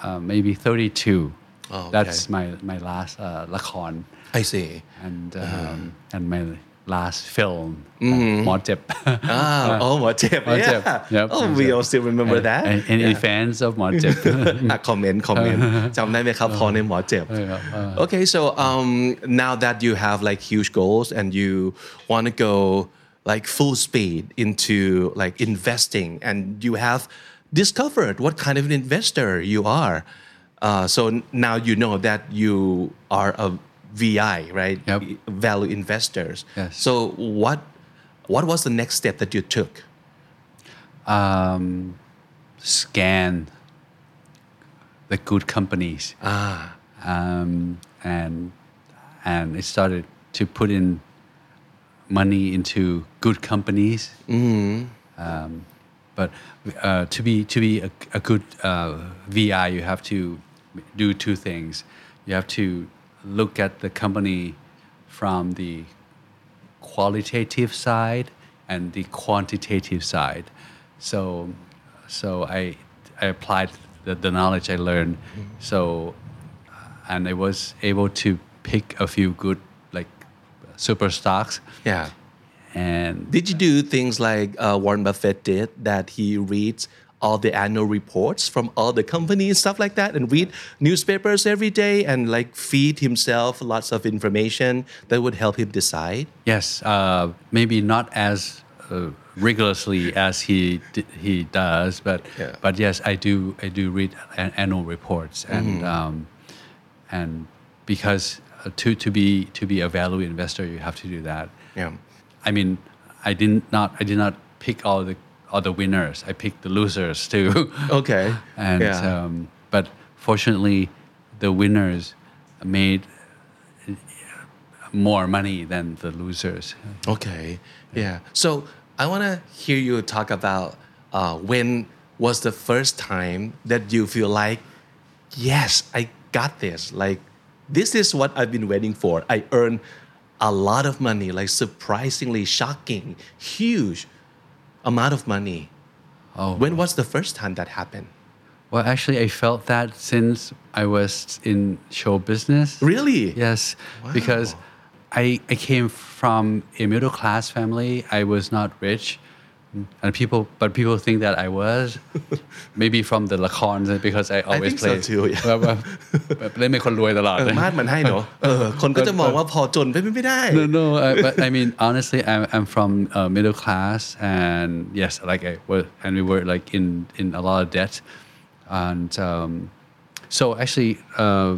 [SPEAKER 3] uh, maybe 32.
[SPEAKER 2] Oh, okay.
[SPEAKER 3] That's my my last uh, lakorn.
[SPEAKER 2] I see.
[SPEAKER 3] And
[SPEAKER 2] uh-huh.
[SPEAKER 3] um, and my last film,
[SPEAKER 2] mm-hmm.
[SPEAKER 3] uh,
[SPEAKER 2] ah, oh, More Tip. Yeah.
[SPEAKER 3] Yep,
[SPEAKER 2] oh, we all still remember and, that.
[SPEAKER 3] And, and
[SPEAKER 2] yeah.
[SPEAKER 3] any fans of
[SPEAKER 2] More Tip? Ah, comment, comment. จำได้ไหมครับพอในหมอเจ็บ
[SPEAKER 3] uh.
[SPEAKER 2] Okay, so um, now that you have like huge goals and you want to go like full speed into like investing and you have discovered what kind of an investor you are. Uh, so now you know that you are a VI, right?
[SPEAKER 3] Yep.
[SPEAKER 2] Value investors.
[SPEAKER 3] Yes.
[SPEAKER 2] So what what was the next step that you took?
[SPEAKER 3] um, scan the good companies.
[SPEAKER 2] Ah,
[SPEAKER 3] um, and and it started to put in money into good companies. Um, but uh, to be to be a, a good uh, VI, you have to do two things. You have to look at the company from the qualitative side and the quantitative side. So, so I, I applied the, the knowledge I learned. So, and I was able to pick a few good like super stocks.
[SPEAKER 2] yeah.
[SPEAKER 3] And
[SPEAKER 2] Did you do things like uh, Warren Buffett did that he reads all the annual reports from all the companies stuff like that and read newspapers every day and like feed himself lots of information that would help him decide?
[SPEAKER 3] yes, uh, maybe not as uh, rigorously as he d- he does, but
[SPEAKER 2] Yeah.
[SPEAKER 3] but yes, I do I do read an- annual reports and um, and because uh, to to be to be a value investor, you have to do that.
[SPEAKER 2] Yeah.
[SPEAKER 3] I mean, I didn't not I did not pick all the all the winners. I picked the losers too.
[SPEAKER 2] Okay.
[SPEAKER 3] and
[SPEAKER 2] yeah.
[SPEAKER 3] um, but fortunately, the winners made more money than the losers.
[SPEAKER 2] Okay. Yeah. So I want to hear you talk about uh, when was the first time that you feel like, yes, I got this. Like, this is what I've been waiting for. I earned a lot of money, like surprisingly shocking, huge amount of money.
[SPEAKER 3] Oh.
[SPEAKER 2] When was the first time that happened?
[SPEAKER 3] Well, actually, I felt that since I was in show business.
[SPEAKER 2] Really?
[SPEAKER 3] Yes, wow. because I, I came from a middle class family. I was not rich, Mm-hmm. and people but people think that I was maybe from the lakorns eh, because I always play แบบว่าเล่นเป็นคนรวยตลอด
[SPEAKER 2] มาดมันให้เนาะเออคนก็จะมองว่าพอจนไม่ไม่ได้. Uh, eh.
[SPEAKER 3] No no I, but I mean honestly I'm I'm from uh, middle class and yes like I was and we were like in in a lot of debt. And um, so actually uh,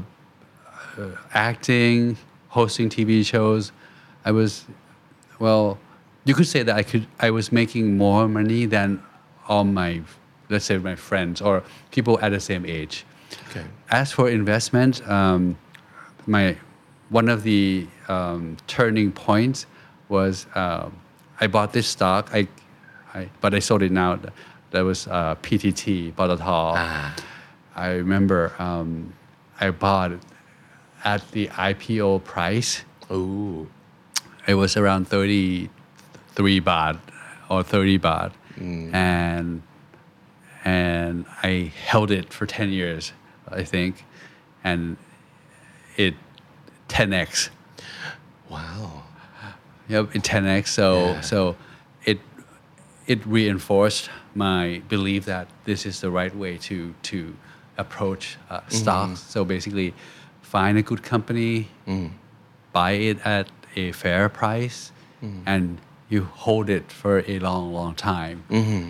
[SPEAKER 3] uh acting hosting TV shows I was well you could say that I could, I was making more money than all my, let's say, my friends or people at the same age.
[SPEAKER 2] Okay.
[SPEAKER 3] As for investment, um, my one of the um, turning points was uh, I bought this stock. I, I but I sold it now. That was uh, PTT, Patatha. I remember um, I bought at the IPO price.
[SPEAKER 2] Ooh.
[SPEAKER 3] It was around 33 baht or 30 baht. Hmm. And and I held it for 10 years, I think. And it 10x.
[SPEAKER 2] Wow.
[SPEAKER 3] Yep, it 10x. So
[SPEAKER 2] Yeah.
[SPEAKER 3] so it it reinforced my belief that this is the right way to to approach uh, mm-hmm. stocks. So basically, find a good company, mm. buy it at a fair price, mm. and you hold it for a long, long time. Mm-hmm.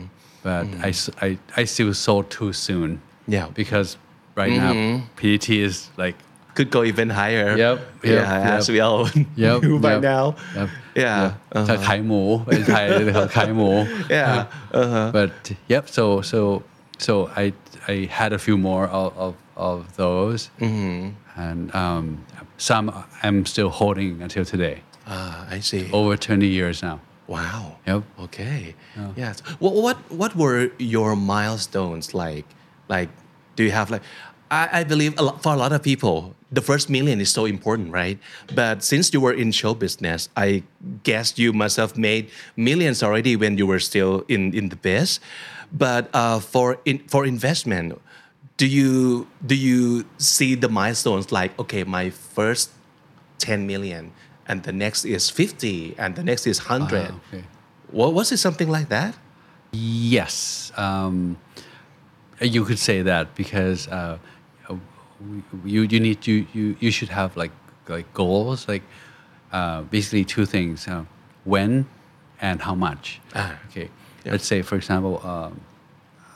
[SPEAKER 3] But mm-hmm. I, I, I still sold too soon.
[SPEAKER 2] Yeah.
[SPEAKER 3] Because right mm-hmm. now, PTT is like.
[SPEAKER 2] Could go even higher.
[SPEAKER 3] Yep.
[SPEAKER 2] yep yeah.
[SPEAKER 3] Yep,
[SPEAKER 2] as we all
[SPEAKER 3] yep,
[SPEAKER 2] knew by now.
[SPEAKER 3] Yep,
[SPEAKER 2] yeah.
[SPEAKER 3] Yep.
[SPEAKER 2] Uh-huh.
[SPEAKER 3] ขายหมูเป็นไทยขายหมู
[SPEAKER 2] Yeah. Uh-huh.
[SPEAKER 3] But yep. So so so I I had a few more of of, of those,
[SPEAKER 2] mm-hmm.
[SPEAKER 3] and um, some I'm still holding until today.
[SPEAKER 2] Ah, I see.
[SPEAKER 3] Over 20 years now.
[SPEAKER 2] Wow.
[SPEAKER 3] Yep.
[SPEAKER 2] Okay. Yes. What what what were your milestones like? Like, do you have like? I, I believe a lot, for a lot of people, the first million is so important, right? But since you were in show business, I guess you must have made millions already when you were still in in the biz. But uh, for in, for investment, do you do you see the milestones like okay, my first 10 million and the next is 50 and the next is 100
[SPEAKER 3] Ah, okay.
[SPEAKER 2] what was it something like that
[SPEAKER 3] Yes, um, you could say that because uh, you you need you you you should have like like goals like uh, basically two things: uh, when and how much.
[SPEAKER 2] Ah,
[SPEAKER 3] okay,
[SPEAKER 2] yeah.
[SPEAKER 3] let's say for example, um,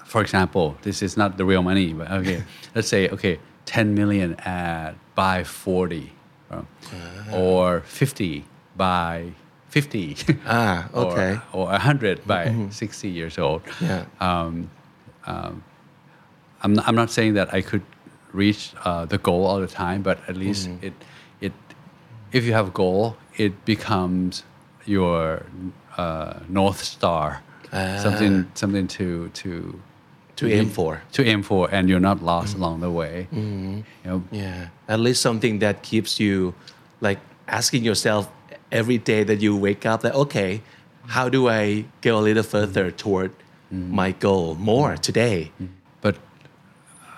[SPEAKER 3] for example, this is not the real money, but okay, let's say okay, ten million at by forty, uh, or fifty by fifty.
[SPEAKER 2] Ah, okay.
[SPEAKER 3] Or, or 100 by 60 years old.
[SPEAKER 2] Yeah.
[SPEAKER 3] Um, um, I'm, not, I'm not saying that I could reach uh, the goal all the time, but at least
[SPEAKER 2] Mm-hmm.
[SPEAKER 3] it, it, if you have a goal, it becomes your uh, north star, something, something to, to,
[SPEAKER 2] Ah. To aim for.
[SPEAKER 3] To aim for, and you're not lost
[SPEAKER 2] Mm-hmm.
[SPEAKER 3] along the way. You know,
[SPEAKER 2] yeah. At least something that keeps you like asking yourself every day that you wake up that okay how do i go a little further toward my goal more today?
[SPEAKER 3] But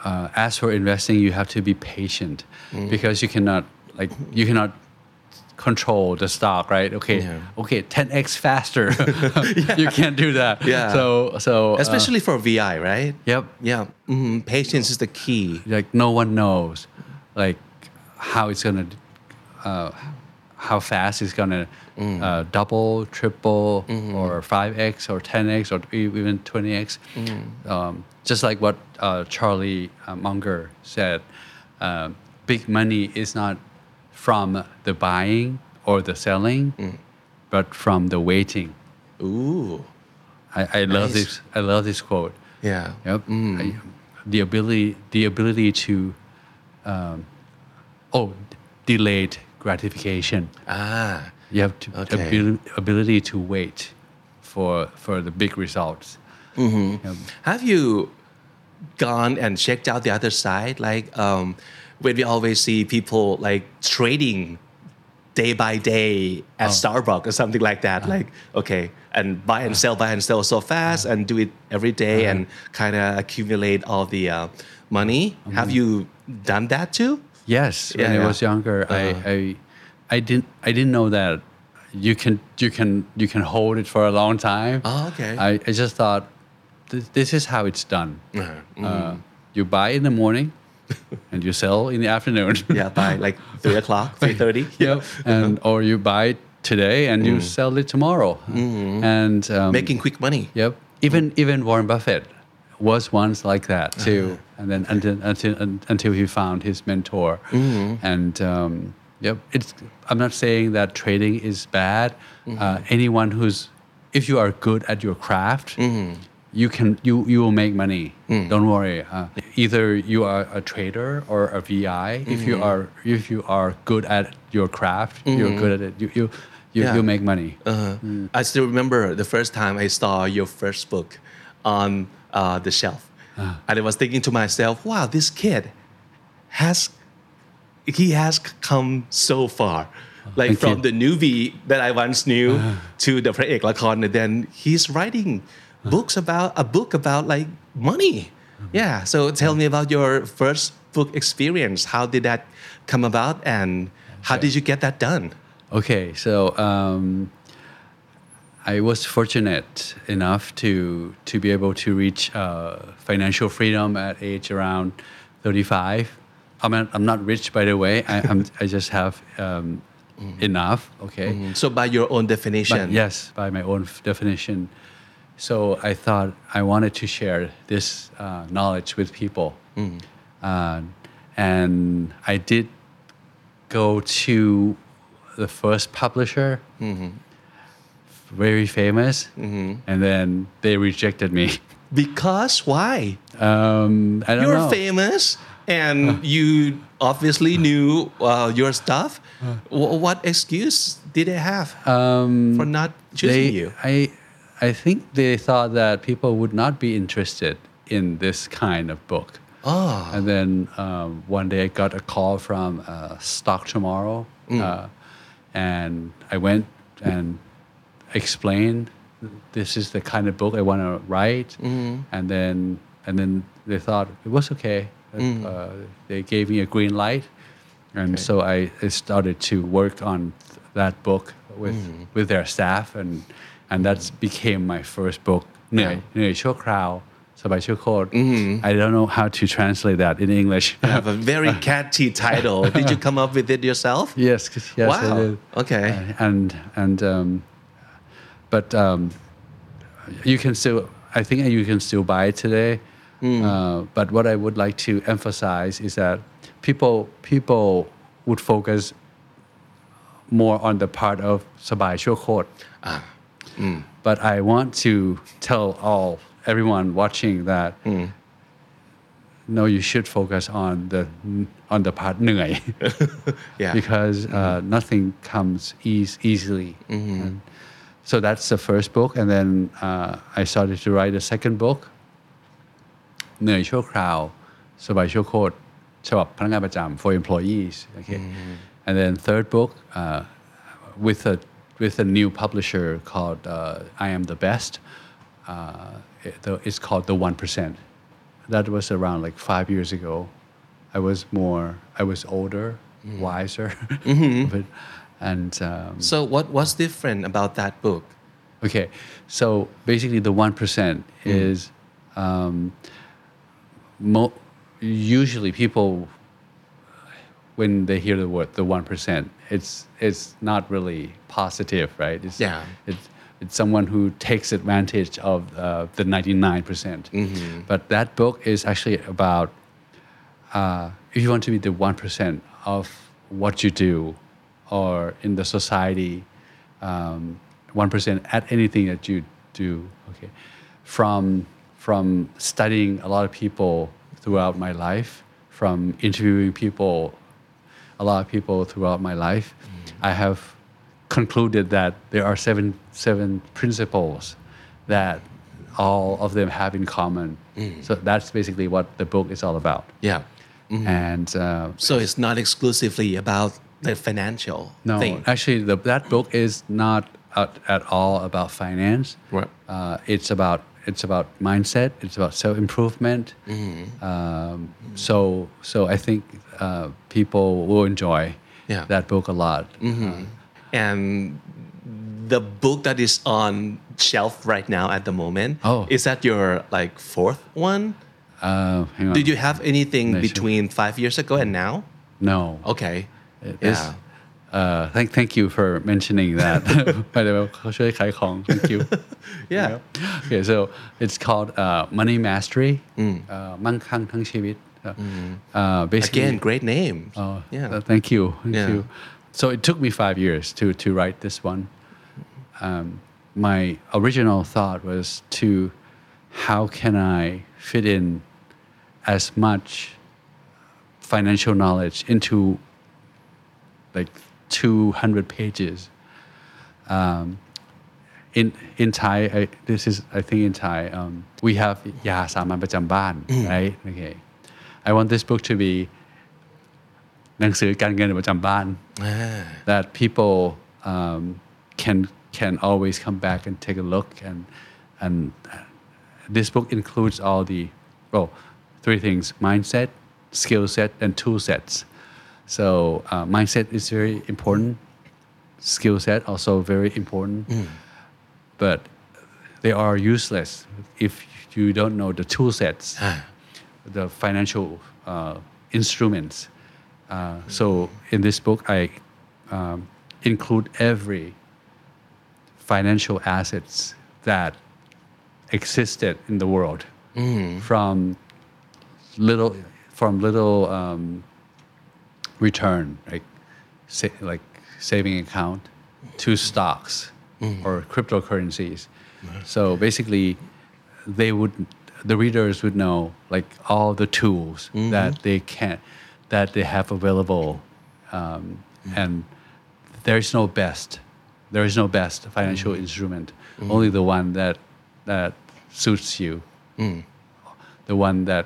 [SPEAKER 3] uh, as for investing, you have to be patient
[SPEAKER 2] Mm.
[SPEAKER 3] because you cannot like you cannot control the stock, right? Okay,
[SPEAKER 2] Yeah.
[SPEAKER 3] okay, 10x faster. you can't do that.
[SPEAKER 2] Yeah.
[SPEAKER 3] So so uh,
[SPEAKER 2] especially for vi right
[SPEAKER 3] yep.
[SPEAKER 2] yeah Mhm. patience is the key
[SPEAKER 3] Like no one knows, like how it's gonna, uh, how fast it's gonna
[SPEAKER 2] Mm.
[SPEAKER 3] uh, double, triple,
[SPEAKER 2] Mm-hmm.
[SPEAKER 3] or five x or ten x or even twenty x.
[SPEAKER 2] Mm.
[SPEAKER 3] Um, just like what uh, Charlie uh, Munger said, um, big money is not from the buying or the selling,
[SPEAKER 2] Mm.
[SPEAKER 3] but from the waiting.
[SPEAKER 2] ooh
[SPEAKER 3] I, I love
[SPEAKER 2] Nice.
[SPEAKER 3] this. I love this quote.
[SPEAKER 2] yeah
[SPEAKER 3] Yep. I- the ability the ability to um, oh delayed gratification
[SPEAKER 2] Ah.
[SPEAKER 3] you have to
[SPEAKER 2] Okay.
[SPEAKER 3] abil- ability to wait for for the big results
[SPEAKER 2] Mm-hmm.
[SPEAKER 3] Yeah.
[SPEAKER 2] Have you gone and checked out the other side? Like um, when we always see people like trading day by day at Starbucks or something like that. Like okay, and buy and sell, buy and sell so fast, and do it every day and kind of accumulate all the uh, money. Have you done that too?
[SPEAKER 3] Yes, when
[SPEAKER 2] Yeah,
[SPEAKER 3] I was younger,
[SPEAKER 2] Uh-huh.
[SPEAKER 3] I, I, I didn't, I didn't know that you can, you can, you can hold it for a long time.
[SPEAKER 2] Oh, okay.
[SPEAKER 3] I, I just thought, this, this is how it's done.
[SPEAKER 2] Uh-huh.
[SPEAKER 3] Uh, you buy in the morning, and you sell in the afternoon.
[SPEAKER 2] Yeah, by like three o'clock, three thirty.
[SPEAKER 3] yep. And or you buy today and you sell it tomorrow. And um,
[SPEAKER 2] Making quick money.
[SPEAKER 3] Yep. Even even Warren Buffett was once like that too,
[SPEAKER 2] Uh-huh.
[SPEAKER 3] and then until until until he found his mentor.
[SPEAKER 2] Mm-hmm.
[SPEAKER 3] And um, yep, it's. I'm not saying that trading is bad.
[SPEAKER 2] Mm-hmm.
[SPEAKER 3] Uh, anyone who's, if you are good at your craft.
[SPEAKER 2] Mm-hmm
[SPEAKER 3] you can you you will make money.
[SPEAKER 2] Mm.
[SPEAKER 3] Don't worry. Uh, either you are a trader or a VI. Mm-hmm. If you
[SPEAKER 2] hmm.
[SPEAKER 3] are if you are good at your craft, mm-hmm. you're hmm. good at it. You you you,
[SPEAKER 2] yeah.
[SPEAKER 3] you make money.
[SPEAKER 2] Uh-huh. Mm. I still remember the first time I saw your first book on uh, the shelf, uh. and I was thinking to myself, "Wow, this kid has he has come so far." Ah, like
[SPEAKER 3] Thank
[SPEAKER 2] from
[SPEAKER 3] you.
[SPEAKER 2] the newbie that I once knew ah. to the Praek and then he's writing books about a book about like money. Yeah, so tell me about your first book experience. How did that come about, and how did you get that done?
[SPEAKER 3] Okay, so um, I was fortunate enough to to be able to reach uh, financial freedom at age around 35. I'm not, I'm not rich, by the way. I, I'm, I just have um, enough. Okay.
[SPEAKER 2] So by your own definition,
[SPEAKER 3] But yes, by my own f- definition. So I thought I wanted to share this uh, knowledge with people. Uh, and I did go to the first publisher, very famous, and then they rejected me.
[SPEAKER 2] Because why?
[SPEAKER 3] Um, I don't
[SPEAKER 2] You're
[SPEAKER 3] know.
[SPEAKER 2] famous and you obviously knew uh, your stuff. Wh- what excuse did they have for not choosing
[SPEAKER 3] they,
[SPEAKER 2] you?
[SPEAKER 3] I, I think they thought that people would not be interested in this kind of book.
[SPEAKER 2] Oh,
[SPEAKER 3] And then um, one day I got a call from uh, Stock2Morrow, uh, and I went and explained this is the kind of book I want to write, and then and then they thought it was okay. Uh, they gave me a green light, and so I, I started to work on th- that book with with their staff, and and that became my first book. เหนื่อยเหนื่อยชั่วคราวสบายชั่วโคตร I don't know how to translate that in English.
[SPEAKER 2] you have a very catchy title. Did you come up with it yourself?
[SPEAKER 3] yes, yes, I
[SPEAKER 2] Wow.
[SPEAKER 3] did.
[SPEAKER 2] Okay.
[SPEAKER 3] Uh, and and um, but um, you can still I think you can still buy it today. Uh, but what I would like to emphasize is that people people would focus more on the part of สบายชั่วโคตร But I want to tell all everyone watching that no, you should focus on the on the part เหนื่อย
[SPEAKER 2] Yeah.
[SPEAKER 3] because uh, nothing comes ease, easily. And so that's the first book, and then uh, I started to write a second book. เหนื่อยชั่วคราวสบายชั่วโคตรฉบับพนักงานประจำ for employees. Okay, and then third book uh, with a with a new publisher called uh, I Am the Best. Uh, it's called the One Percent. That was around like five years ago. I was more, I was older, wiser, but, and um,
[SPEAKER 2] So what was different about that book?
[SPEAKER 3] Okay, so basically the one percent is um, mo- usually people when they hear the word the one percent, it's it's not really positive, right? It's,
[SPEAKER 2] Yeah.
[SPEAKER 3] It's, it's someone who takes advantage of uh, the ninety nine percent. But that book is actually about uh, if you want to be the one percent of what you do, or in the society, one at anything that you do. Okay, from from studying a lot of people throughout my life, from interviewing people, a lot of people throughout my life, I have concluded that there are seven seven principles that all of them have in common. So that's basically what the book is all about.
[SPEAKER 2] Yeah.
[SPEAKER 3] And uh,
[SPEAKER 2] So it's not exclusively about the financial
[SPEAKER 3] no,
[SPEAKER 2] thing.
[SPEAKER 3] actually, the, that book is not at, at all about finance.
[SPEAKER 2] Right.
[SPEAKER 3] Uh, it's about it's about mindset. It's about self improvement.
[SPEAKER 2] Mm-hmm.
[SPEAKER 3] Um, so so I think uh, people will enjoy
[SPEAKER 2] Yeah.
[SPEAKER 3] that book a lot.
[SPEAKER 2] and the book that is on shelf right now at the moment
[SPEAKER 3] Oh.
[SPEAKER 2] is that your like fourth one
[SPEAKER 3] Uh, hang on.
[SPEAKER 2] did you have anything between five years ago and now
[SPEAKER 3] No.
[SPEAKER 2] okay
[SPEAKER 3] It
[SPEAKER 2] yeah
[SPEAKER 3] is- Uh, thank thank you for mentioning that. By the way, เขาช่วยขายของ Thank you.
[SPEAKER 2] yeah
[SPEAKER 3] Okay, so it's called uh, Money Mastery. Uh, มั่งคั่งทั้งชีวิต Uh, basically,
[SPEAKER 2] again great name
[SPEAKER 3] Oh,
[SPEAKER 2] yeah
[SPEAKER 3] uh, thank you. Thank
[SPEAKER 2] Yeah.
[SPEAKER 3] you. So it took me five years to, to write this one. Um, my original thought was to how can I fit in as much financial knowledge into like 200 pages. Um, in in Thai, I, this is I think in Thai, um, we have ยาสามัญประจำบ้าน right? Okay. I want this book to be หนังสือการเงินประจำบ้าน
[SPEAKER 2] Ah,
[SPEAKER 3] that people um, can can always come back and take a look and and this book includes all the well three things mindset skill set and tool sets so uh, mindset is very important. Skill set also very important. But they are useless if you don't know the tool sets the financial uh, instruments. Uh, so in this book, I um, include every financial assets that existed in the world, from little from little um, return like sa- like saving account to stocks mm-hmm. or cryptocurrencies. So basically, they would the readers would know like all the tools mm-hmm. that they can that they have available um, mm-hmm. and there is no best there is no best financial instrument. Only the one that that suits you. Mm. The one that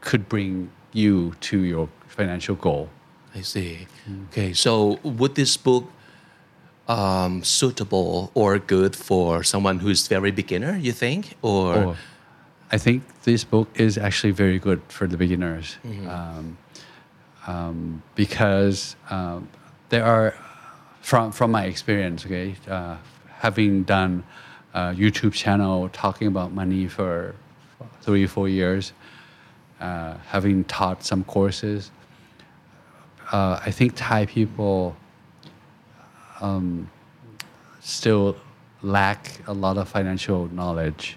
[SPEAKER 3] could bring you to your financial goal
[SPEAKER 2] I see. Okay, so would this book um, suitable or good for someone who's very beginner? You think, or
[SPEAKER 3] Oh, I think this book is actually very good for the beginners um, um, because um, there are, from from my experience, okay, uh, having done a YouTube channel talking about money for three four years, uh, having taught some courses, uh, I think Thai people still lack a lot of financial knowledge.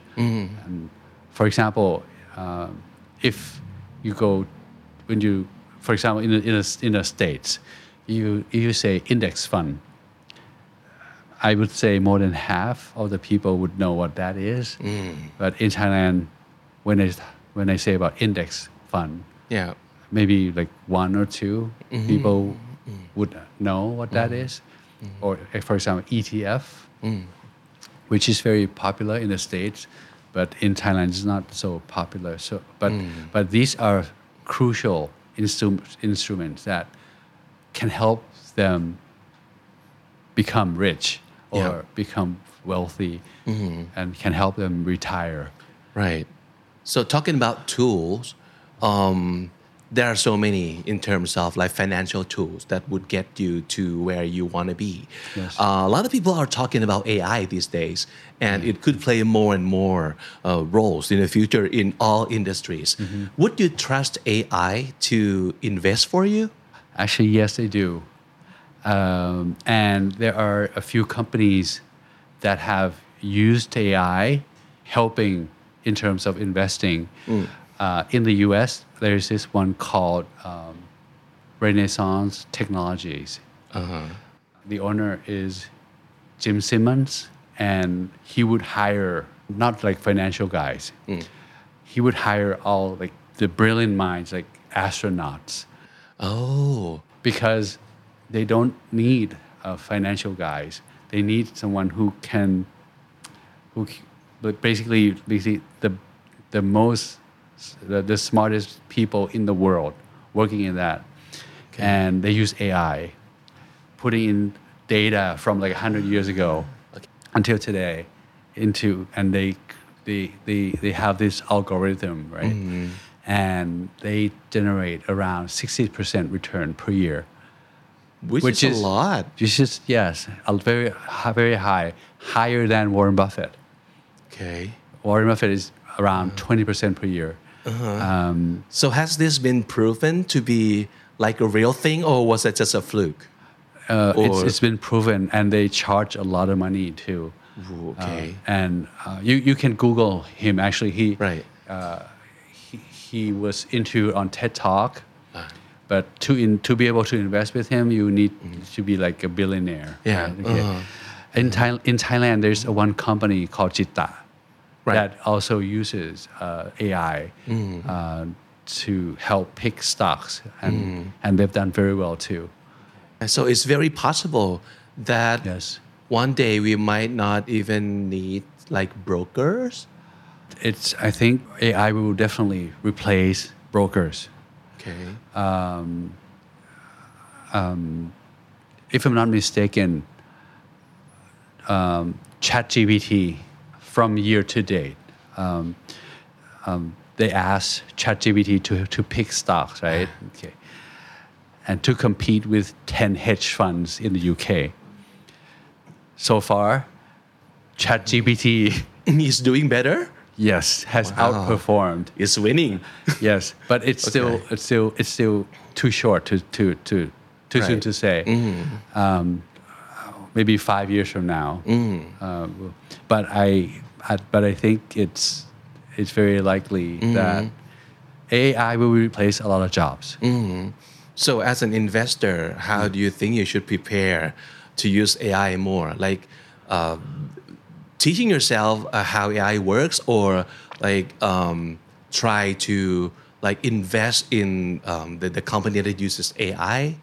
[SPEAKER 3] And for example, um, if you go when you, for example, in the, in the, in the states, you if you say index fund, I would say more than half of the people would know what that is. But in Thailand, when I when I say about index fund,
[SPEAKER 2] yeah,
[SPEAKER 3] maybe like one or 2 mm-hmm. people mm-hmm. would know what that mm-hmm. is. Or, uh, for example, ETF, mm. which is very popular in the States, but in Thailand it's not so popular. So, but, mm. but these are crucial instru- instruments that can help them become rich or
[SPEAKER 2] Yeah.
[SPEAKER 3] become wealthy and can help them retire.
[SPEAKER 2] right. So talking about tools, um, there are so many in terms of like financial tools that would get you to where you want to be.
[SPEAKER 3] Yes.
[SPEAKER 2] Uh, a lot of people are talking about AI these days, and it could play more and more uh, roles in the future in all industries. Would you trust AI to invest for you?
[SPEAKER 3] Actually, yes, they do. Um, and there are a few companies that have used AI helping in terms of investing. Uh, in the US, there's this one called um, Renaissance Technologies. The owner is Jim Simons, and he would hire not like financial guys. He would hire all like the brilliant minds, like astronauts
[SPEAKER 2] Oh,
[SPEAKER 3] because they don't need uh, financial guys. They need someone who can, who, but basically, basically the, the most, the, the smartest people in the world working in that, and they use AI, putting in data from like hundred years ago until today, into and they, they, they, they have this algorithm, right? Mm-hmm. And they generate around 60% return per year
[SPEAKER 2] which,
[SPEAKER 3] which
[SPEAKER 2] is,
[SPEAKER 3] is
[SPEAKER 2] a lot.
[SPEAKER 3] Which is yes, a very very high, higher than Warren Buffett.
[SPEAKER 2] Okay.
[SPEAKER 3] Warren Buffett is around mm. twenty percent per year. Um,
[SPEAKER 2] So has this been proven to be like a real thing, or was it just a fluke?
[SPEAKER 3] uh, it's, it's been proven, and they charge a lot of money too.
[SPEAKER 2] Ooh,
[SPEAKER 3] Uh,
[SPEAKER 2] okay.
[SPEAKER 3] and uh, you you can Google him. Actually, he
[SPEAKER 2] right.
[SPEAKER 3] he, he was into on TED Talk.
[SPEAKER 2] Ah.
[SPEAKER 3] But to in, to be able to invest with him, you need to be like a billionaire.
[SPEAKER 2] Mm-hmm. Yeah,
[SPEAKER 3] right? Okay.
[SPEAKER 2] uh-huh.
[SPEAKER 3] In, Thai, in Thailand, there's a one company called Jitta
[SPEAKER 2] Right.
[SPEAKER 3] that also uses uh, AI
[SPEAKER 2] Mm-hmm.
[SPEAKER 3] uh, to help pick stocks, and,
[SPEAKER 2] Mm-hmm.
[SPEAKER 3] and they've done very well too.
[SPEAKER 2] So it's very possible that
[SPEAKER 3] Yes.
[SPEAKER 2] one day we might not even need like brokers.
[SPEAKER 3] It's, I think AI will definitely replace brokers.
[SPEAKER 2] Okay.
[SPEAKER 3] if I'm not mistaken, um, ChatGPT from year to date, um, um, they asked ChatGPT to, to pick stocks, right? Okay. And to compete with 10 hedge funds in the UK. So far, ChatGPT,
[SPEAKER 2] is doing better.
[SPEAKER 3] yes, has
[SPEAKER 2] Wow.
[SPEAKER 3] outperformed.
[SPEAKER 2] It's winning.
[SPEAKER 3] Yes, but it's still it's still it's still too short to to to too soon to say. Um, maybe five years from now. Um, but I, I but I think it's it's very likely that AI will replace a lot of jobs.
[SPEAKER 2] So, as an investor, how do you think you should prepare to use AI more? Like uh, teaching yourself uh, how AI works, or like um, try to like invest in um, the, the company that uses AI.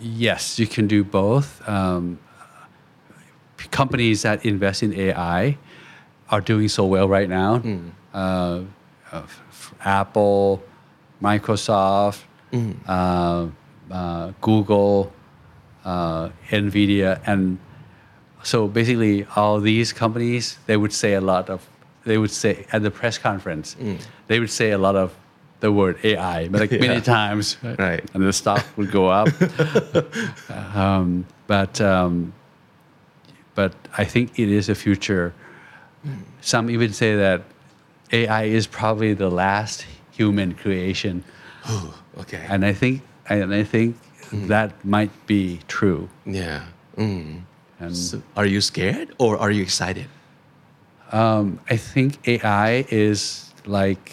[SPEAKER 3] Yes, you can do both. Um, companies that invest in AI are doing so well right now. Uh, uh, Apple, Microsoft, uh, uh, Google, uh, Nvidia, and so basically all these companies they would say a lot of they would say at the press conference they would say a lot of the word AI but like many
[SPEAKER 2] Yeah.
[SPEAKER 3] times
[SPEAKER 2] Right.
[SPEAKER 3] and the stock would go up um, but um, but I think it is a future. Some even say that AI is probably the last human creation,
[SPEAKER 2] Okay.
[SPEAKER 3] and I think and I think that might be true.
[SPEAKER 2] yeah. Mm.
[SPEAKER 3] And
[SPEAKER 2] So are you scared or are you excited?
[SPEAKER 3] um, I think AI is like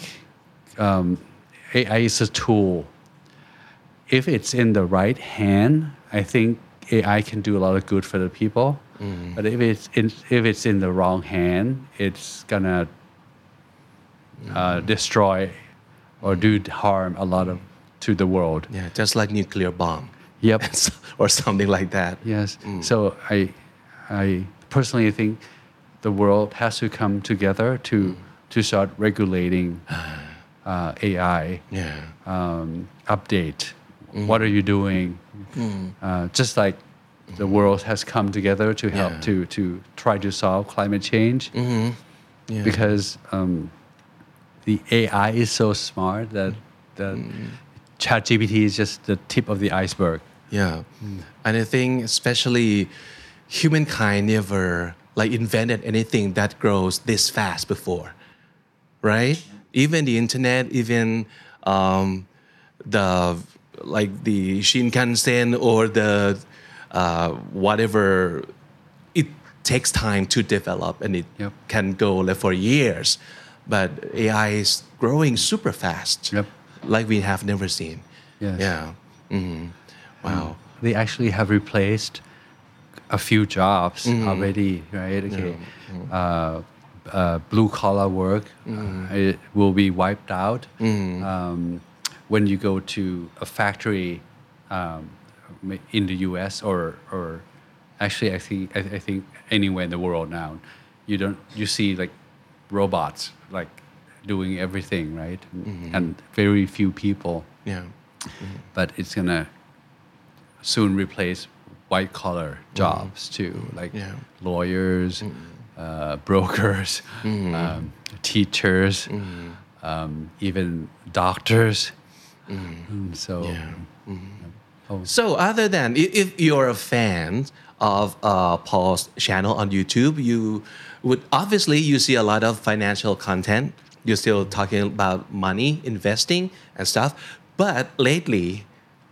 [SPEAKER 3] um, AI is a tool. If it's in the right hand, I think AI can do a lot of good for the people. But if it's in, if it's in the wrong hand, it's gonna uh, destroy or do harm a lot of to the world.
[SPEAKER 2] Yeah, just like nuclear bomb
[SPEAKER 3] Yep.
[SPEAKER 2] or something like that.
[SPEAKER 3] Yes. So I, I personally think the world has to come together to to start regulating uh, AI.
[SPEAKER 2] Yeah.
[SPEAKER 3] Um, update. What are you doing? Uh, just like the world has come together to help
[SPEAKER 2] Yeah.
[SPEAKER 3] to to try to solve climate change.
[SPEAKER 2] Yeah.
[SPEAKER 3] Because um, the AI is so smart that that ChatGPT is just the tip of the iceberg.
[SPEAKER 2] Yeah. And I think especially humankind never like invented anything that grows this fast before. Right? Even the internet, even um, the like the Shinkansen or the uh, whatever it takes time to develop and it
[SPEAKER 3] Yep.
[SPEAKER 2] can go like for years. But AI is growing super fast.
[SPEAKER 3] Yep.
[SPEAKER 2] Like we have never seen.
[SPEAKER 3] Yes.
[SPEAKER 2] Yeah. hmm Wow.
[SPEAKER 3] they actually have replaced a few jobs already, right? Okay. Uh, uh, blue collar work uh, it will be wiped out. Um, when you go to a factory um, in the U.S. or or actually I think I, I think anywhere in the world now, you don't you see like robots like doing everything right, and very few people.
[SPEAKER 2] Yeah.
[SPEAKER 3] But it's gonna soon replace white collar jobs too, like
[SPEAKER 2] Yeah.
[SPEAKER 3] lawyers, uh, brokers, um, teachers, um, even doctors. Mm, So, oh,
[SPEAKER 2] So other than if you're a fan of uh, Paul's channel on YouTube, you would obviously you see a lot of financial content. You're still talking about money, investing, and stuff. But lately,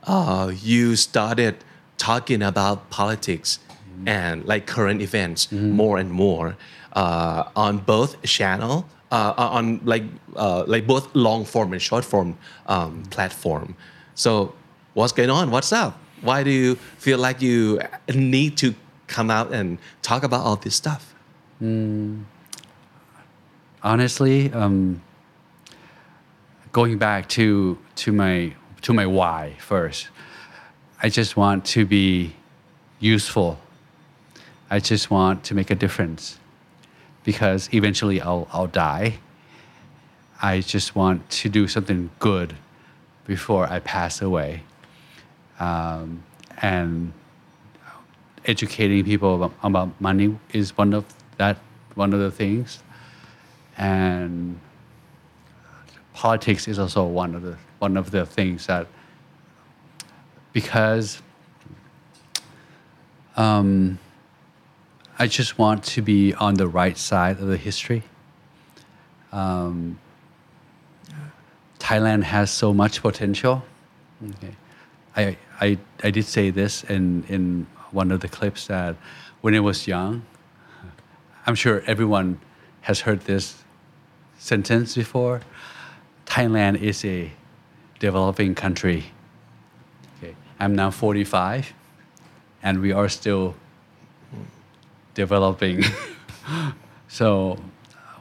[SPEAKER 2] uh, you started talking about politics and like current events more and more uh, on both channel. Uh, on like uh, like both long form and short form um, platform. So what's going on? What's up? Why do you feel like you need to come out and talk about all this stuff?
[SPEAKER 3] honestly, um, going back to to my to my why first, I just want to be useful. I just want to make a difference because eventually I'll I'll die. I just want to do something good before I pass away, um, and educating people about, about money is one of that one of the things and politics is also one of the one of the things that because um, I just want to be on the right side of the history. Um, Thailand has so much potential. Okay. I, I, I did say this in, in one of the clips that when I was young, I'm sure everyone has heard this sentence before. Thailand is a developing country. Okay. I'm now 45, and we are still developing. so,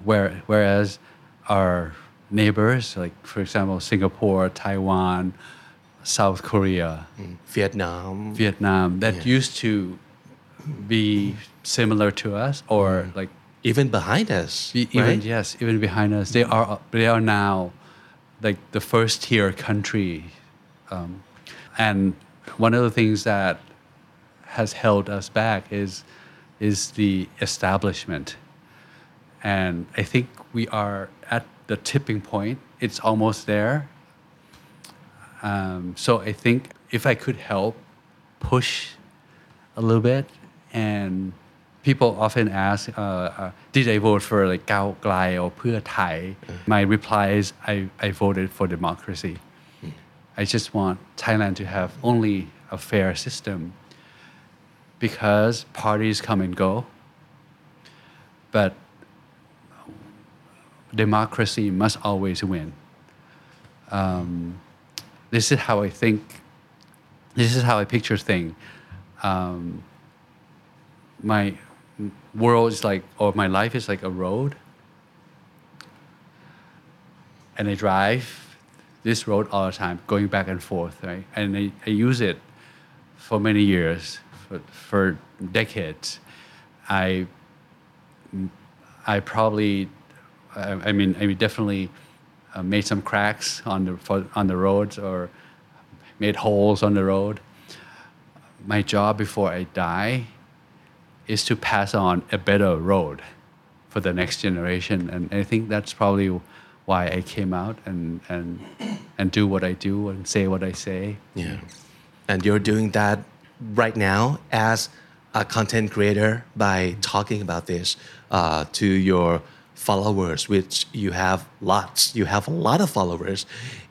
[SPEAKER 3] where, whereas our neighbors, like for example, Singapore, Taiwan, South Korea,
[SPEAKER 2] Vietnam.
[SPEAKER 3] Vietnam, that used to be similar to us, or like
[SPEAKER 2] even behind us.
[SPEAKER 3] E- even
[SPEAKER 2] right?
[SPEAKER 3] yes, even behind us, they are they are now like the first tier country, um, and one of the things that has held us back is is the establishment, and I think we are at the tipping point. It's almost there. Um, so I think if I could help push a little bit, and people often ask, uh, uh, did I vote for like Gao Glai or Pheu Thai? Mm. My reply is, I, I voted for democracy. Mm. I just want Thailand to have only a fair system because parties come and go. But democracy must always win. Um, this is how I think this is how I picture things um, my world is like, or my life is like a road. And I drive this road all the time, going back and forth, right? And I, I use it for many years, for, for decades. I, I probably, I, I mean, I mean, definitely uh, made some cracks on the, for, on the roads or made holes on the road. My job before I die is to pass on a better road for the next generation. And I think that's probably why I came out and, and, and do what I do and say what I say.
[SPEAKER 2] Yeah. And you're doing that right now as a content creator by talking about this uh, to your followers, which you have lots. You have a lot of followers.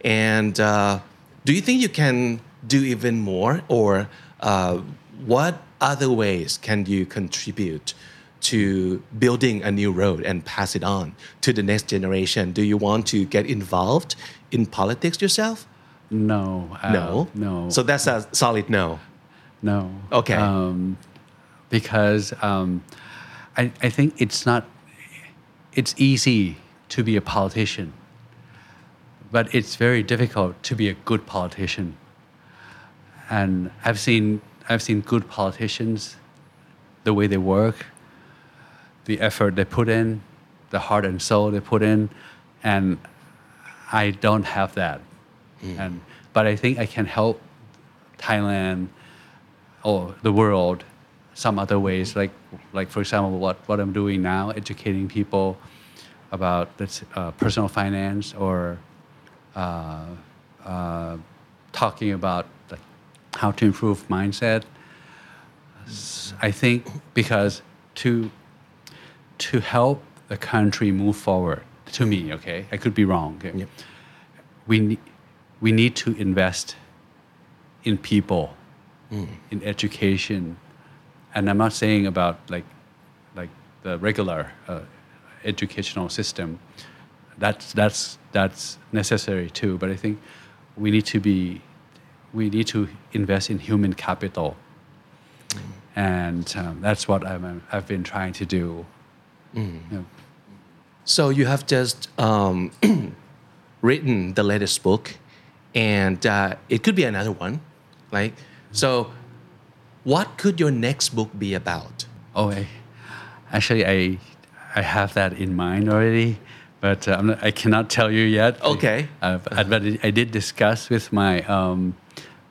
[SPEAKER 2] And uh, do you think you can do even more? Or uh, what other ways can you contribute to building a new road and pass it on to the next generation? Do you want to get involved in politics yourself?
[SPEAKER 3] No. uh,
[SPEAKER 2] No.
[SPEAKER 3] No.
[SPEAKER 2] So that's a solid no.
[SPEAKER 3] No.
[SPEAKER 2] Okay.
[SPEAKER 3] Um, because um, I, I think it's not, it's easy to be a politician, but it's very difficult to be a good politician. And I've seen I've seen good politicians, the way they work, the effort they put in, the heart and soul they put in, and I don't have that. Hmm. And but I think I can help Thailand or the world some other ways like like for example what, what i'm doing now educating people about let's, uh, personal finance or uh, uh, talking about like how to improve mindset I think because to to help the country move forward to me okay i could be wrong okay?
[SPEAKER 2] Yep.
[SPEAKER 3] we, we need to invest in people in education and i'm not saying about like like the regular uh, educational system. That's that's that's necessary too but i think we need to be we need to invest in human capital. And um, that's what I'm, i've been trying to do. You know,
[SPEAKER 2] So you have just um, written the latest book, and uh, it could be another one, like so. What could your next book be about?
[SPEAKER 3] Oh, I, actually, I I have that in mind already, but uh, I'm not, I cannot tell you yet.
[SPEAKER 2] Okay.
[SPEAKER 3] Uh, but but I did discuss with my um,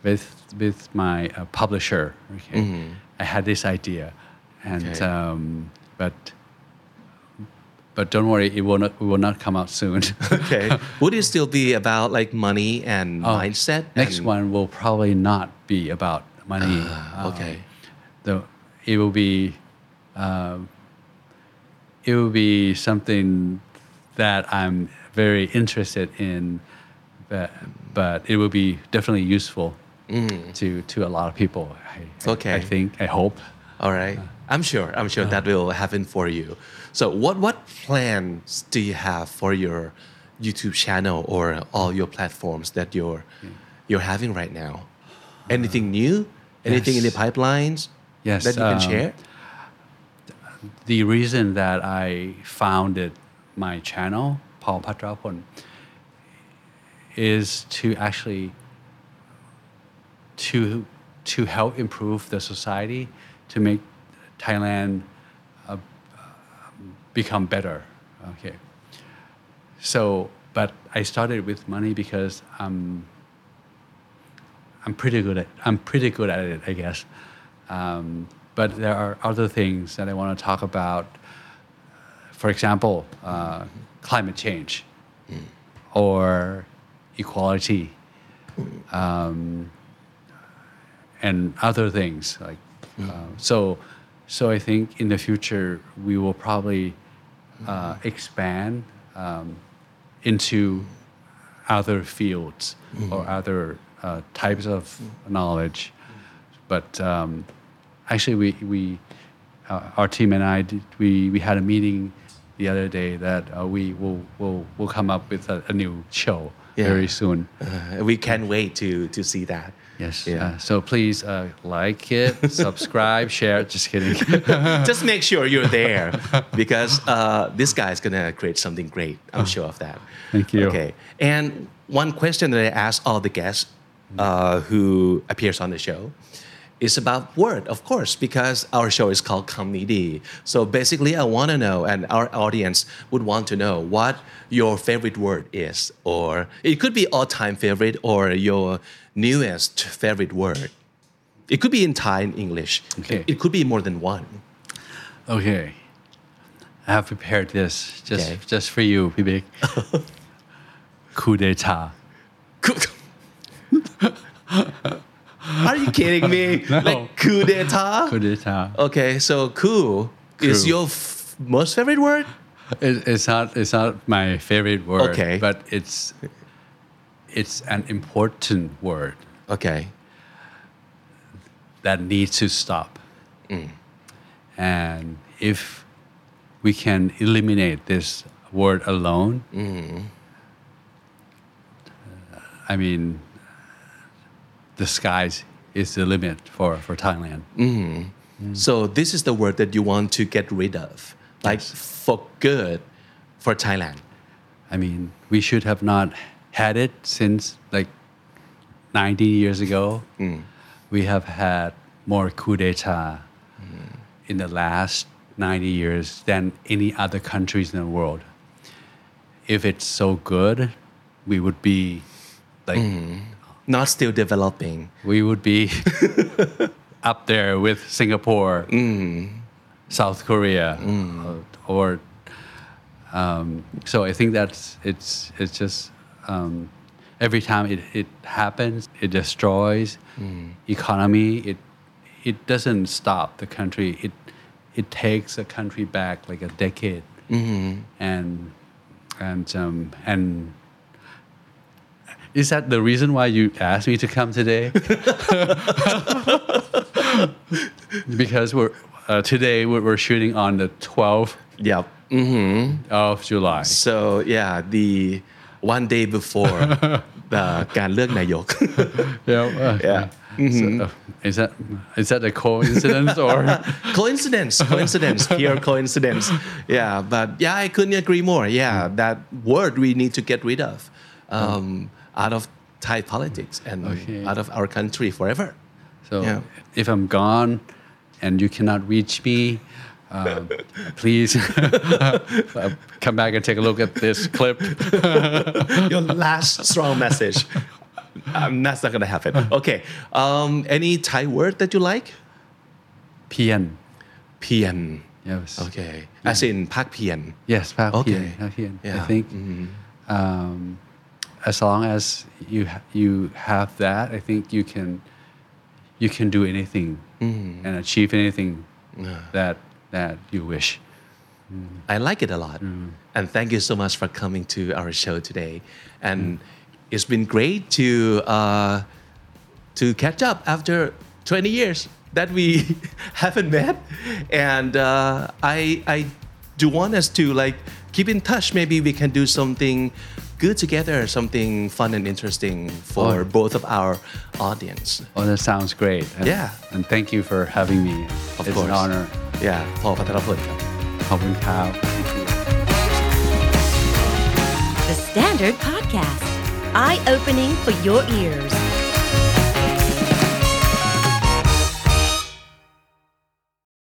[SPEAKER 3] with with my uh, publisher. Okay. I had this idea, and
[SPEAKER 2] Mm-hmm. Okay.
[SPEAKER 3] um, but but don't worry, it will not it will not come out soon.
[SPEAKER 2] Okay, would it still be about like money and
[SPEAKER 3] Oh,
[SPEAKER 2] mindset?
[SPEAKER 3] Next
[SPEAKER 2] and-
[SPEAKER 3] one will probably not be about money. Um,
[SPEAKER 2] okay.
[SPEAKER 3] the it will be um, it will be something that I'm very interested in, but but it will be definitely useful to to a lot of people. I, I-
[SPEAKER 2] Mm. Okay.
[SPEAKER 3] I think I hope.
[SPEAKER 2] All right. I'm sure. I'm sure that will happen for you. So, what what plans do you have for your YouTube channel or all your platforms that you're you're having right now? Anything new? Anything in the pipelines?
[SPEAKER 3] Yes,
[SPEAKER 2] That you can
[SPEAKER 3] um,
[SPEAKER 2] share.
[SPEAKER 3] the reason that I founded my channel, Paul Pattarapon, is to actually to to help improve the society, to make Thailand uh, become better. Okay. So, but I started with money because I'm I'm pretty good at I'm pretty good at it, I guess. Um, but there are other things that I want to talk about. For example, uh, climate change or equality, um, and other things like. Uh, so, so I think in the future we will probably uh, expand um, into other fields or other uh, types of knowledge. But um, actually, we, we uh, our team and I did, we, we had a meeting the other day that uh, we will will will come up with a, a new show
[SPEAKER 2] Yeah.
[SPEAKER 3] very soon.
[SPEAKER 2] Uh, we can't wait to to see that.
[SPEAKER 3] Yes.
[SPEAKER 2] Yeah.
[SPEAKER 3] Uh, so please uh, like it, subscribe, share. Just kidding.
[SPEAKER 2] Just make sure you're there because uh, this is gonna create something great. I'm sure of that.
[SPEAKER 3] Thank you.
[SPEAKER 2] Okay. And one question that I ask all the guests uh, who appears on the show is about word, of course, because our show is called Comedy. So basically, I want to know, and our audience would want to know what your favorite word is, or it could be all-time favorite or your newest favorite word. It could be in Thai and English.
[SPEAKER 3] Okay.
[SPEAKER 2] It could be more than one.
[SPEAKER 3] okay. I have prepared this just
[SPEAKER 2] Okay.
[SPEAKER 3] just for you, Vivek. Coup d'état.
[SPEAKER 2] Are you kidding me?
[SPEAKER 3] No.
[SPEAKER 2] Like coup d'etat?
[SPEAKER 3] Coup d'état.
[SPEAKER 2] Okay, so coup, is your f- most favorite word?
[SPEAKER 3] It, it's not it's not my favorite word.
[SPEAKER 2] Okay.
[SPEAKER 3] But it's it's an important word
[SPEAKER 2] Okay.
[SPEAKER 3] that needs to stop.
[SPEAKER 2] Mm.
[SPEAKER 3] And if we can eliminate this word alone,
[SPEAKER 2] Mm.
[SPEAKER 3] I mean, the skies is the limit for, for Thailand. Mm-hmm.
[SPEAKER 2] Mm. So this is the word that you want to get rid of, like
[SPEAKER 3] Yes.
[SPEAKER 2] for good, for Thailand.
[SPEAKER 3] I mean, we should have not had it since like 90 years ago. Mm. We have had more coup d'etat mm. in the last 90 years than any other countries in the world. If it's so good, we would be like mm-hmm.
[SPEAKER 2] Not still developing.
[SPEAKER 3] We would be up there with Singapore, South Korea, or, or um, so I think that's it's it's just um, every time it, it happens, it destroys economy. It it doesn't stop the country. It it takes a country back like a decade, and and um, and is that the reason why you asked me to come today? because we're uh, today we're, we're shooting on the 12th
[SPEAKER 2] yep hmm
[SPEAKER 3] of July.
[SPEAKER 2] so yeah the one day before the การเลือกนายก
[SPEAKER 3] Yeah. uh,
[SPEAKER 2] Yeah.
[SPEAKER 3] so, uh, is that is that a coincidence or?
[SPEAKER 2] coincidence coincidence pure coincidence yeah but yeah i couldn't agree more yeah that word we need to get rid of um, out of Thai politics and
[SPEAKER 3] okay.
[SPEAKER 2] out of our country forever.
[SPEAKER 3] So
[SPEAKER 2] yeah.
[SPEAKER 3] if I'm gone and you cannot reach me, uh, please uh, come back and take a look at this clip.
[SPEAKER 2] Your last strong message. Um, that's not going to happen. Okay. Um, any Thai word that you like?
[SPEAKER 3] Pian.
[SPEAKER 2] Pian.
[SPEAKER 3] Yes.
[SPEAKER 2] Okay. Yeah. As in Pak Pian.
[SPEAKER 3] Yes, Pak
[SPEAKER 2] okay.
[SPEAKER 3] Pak Yeah. I think. Mm-hmm. Um, as long as you you have that, I think you can you can do anything and achieve anything that that you wish.
[SPEAKER 2] I like it a lot. And thank you so much for coming to our show today. And it's been great to uh, to catch up after 20 years that we haven't met. And uh, I I do want us to like keep in touch. Maybe we can do something good together, something fun and interesting for
[SPEAKER 3] Oh.
[SPEAKER 2] both of our audience.
[SPEAKER 3] Oh, that sounds great. And,
[SPEAKER 2] Yeah.
[SPEAKER 3] And thank you for having me.
[SPEAKER 2] Of
[SPEAKER 3] it's
[SPEAKER 2] course.
[SPEAKER 3] an honor.
[SPEAKER 2] Yeah, Paul Pataraput.
[SPEAKER 3] ขอบคุณครับ Thank you.
[SPEAKER 1] The Standard Podcast, eye opening for your ears.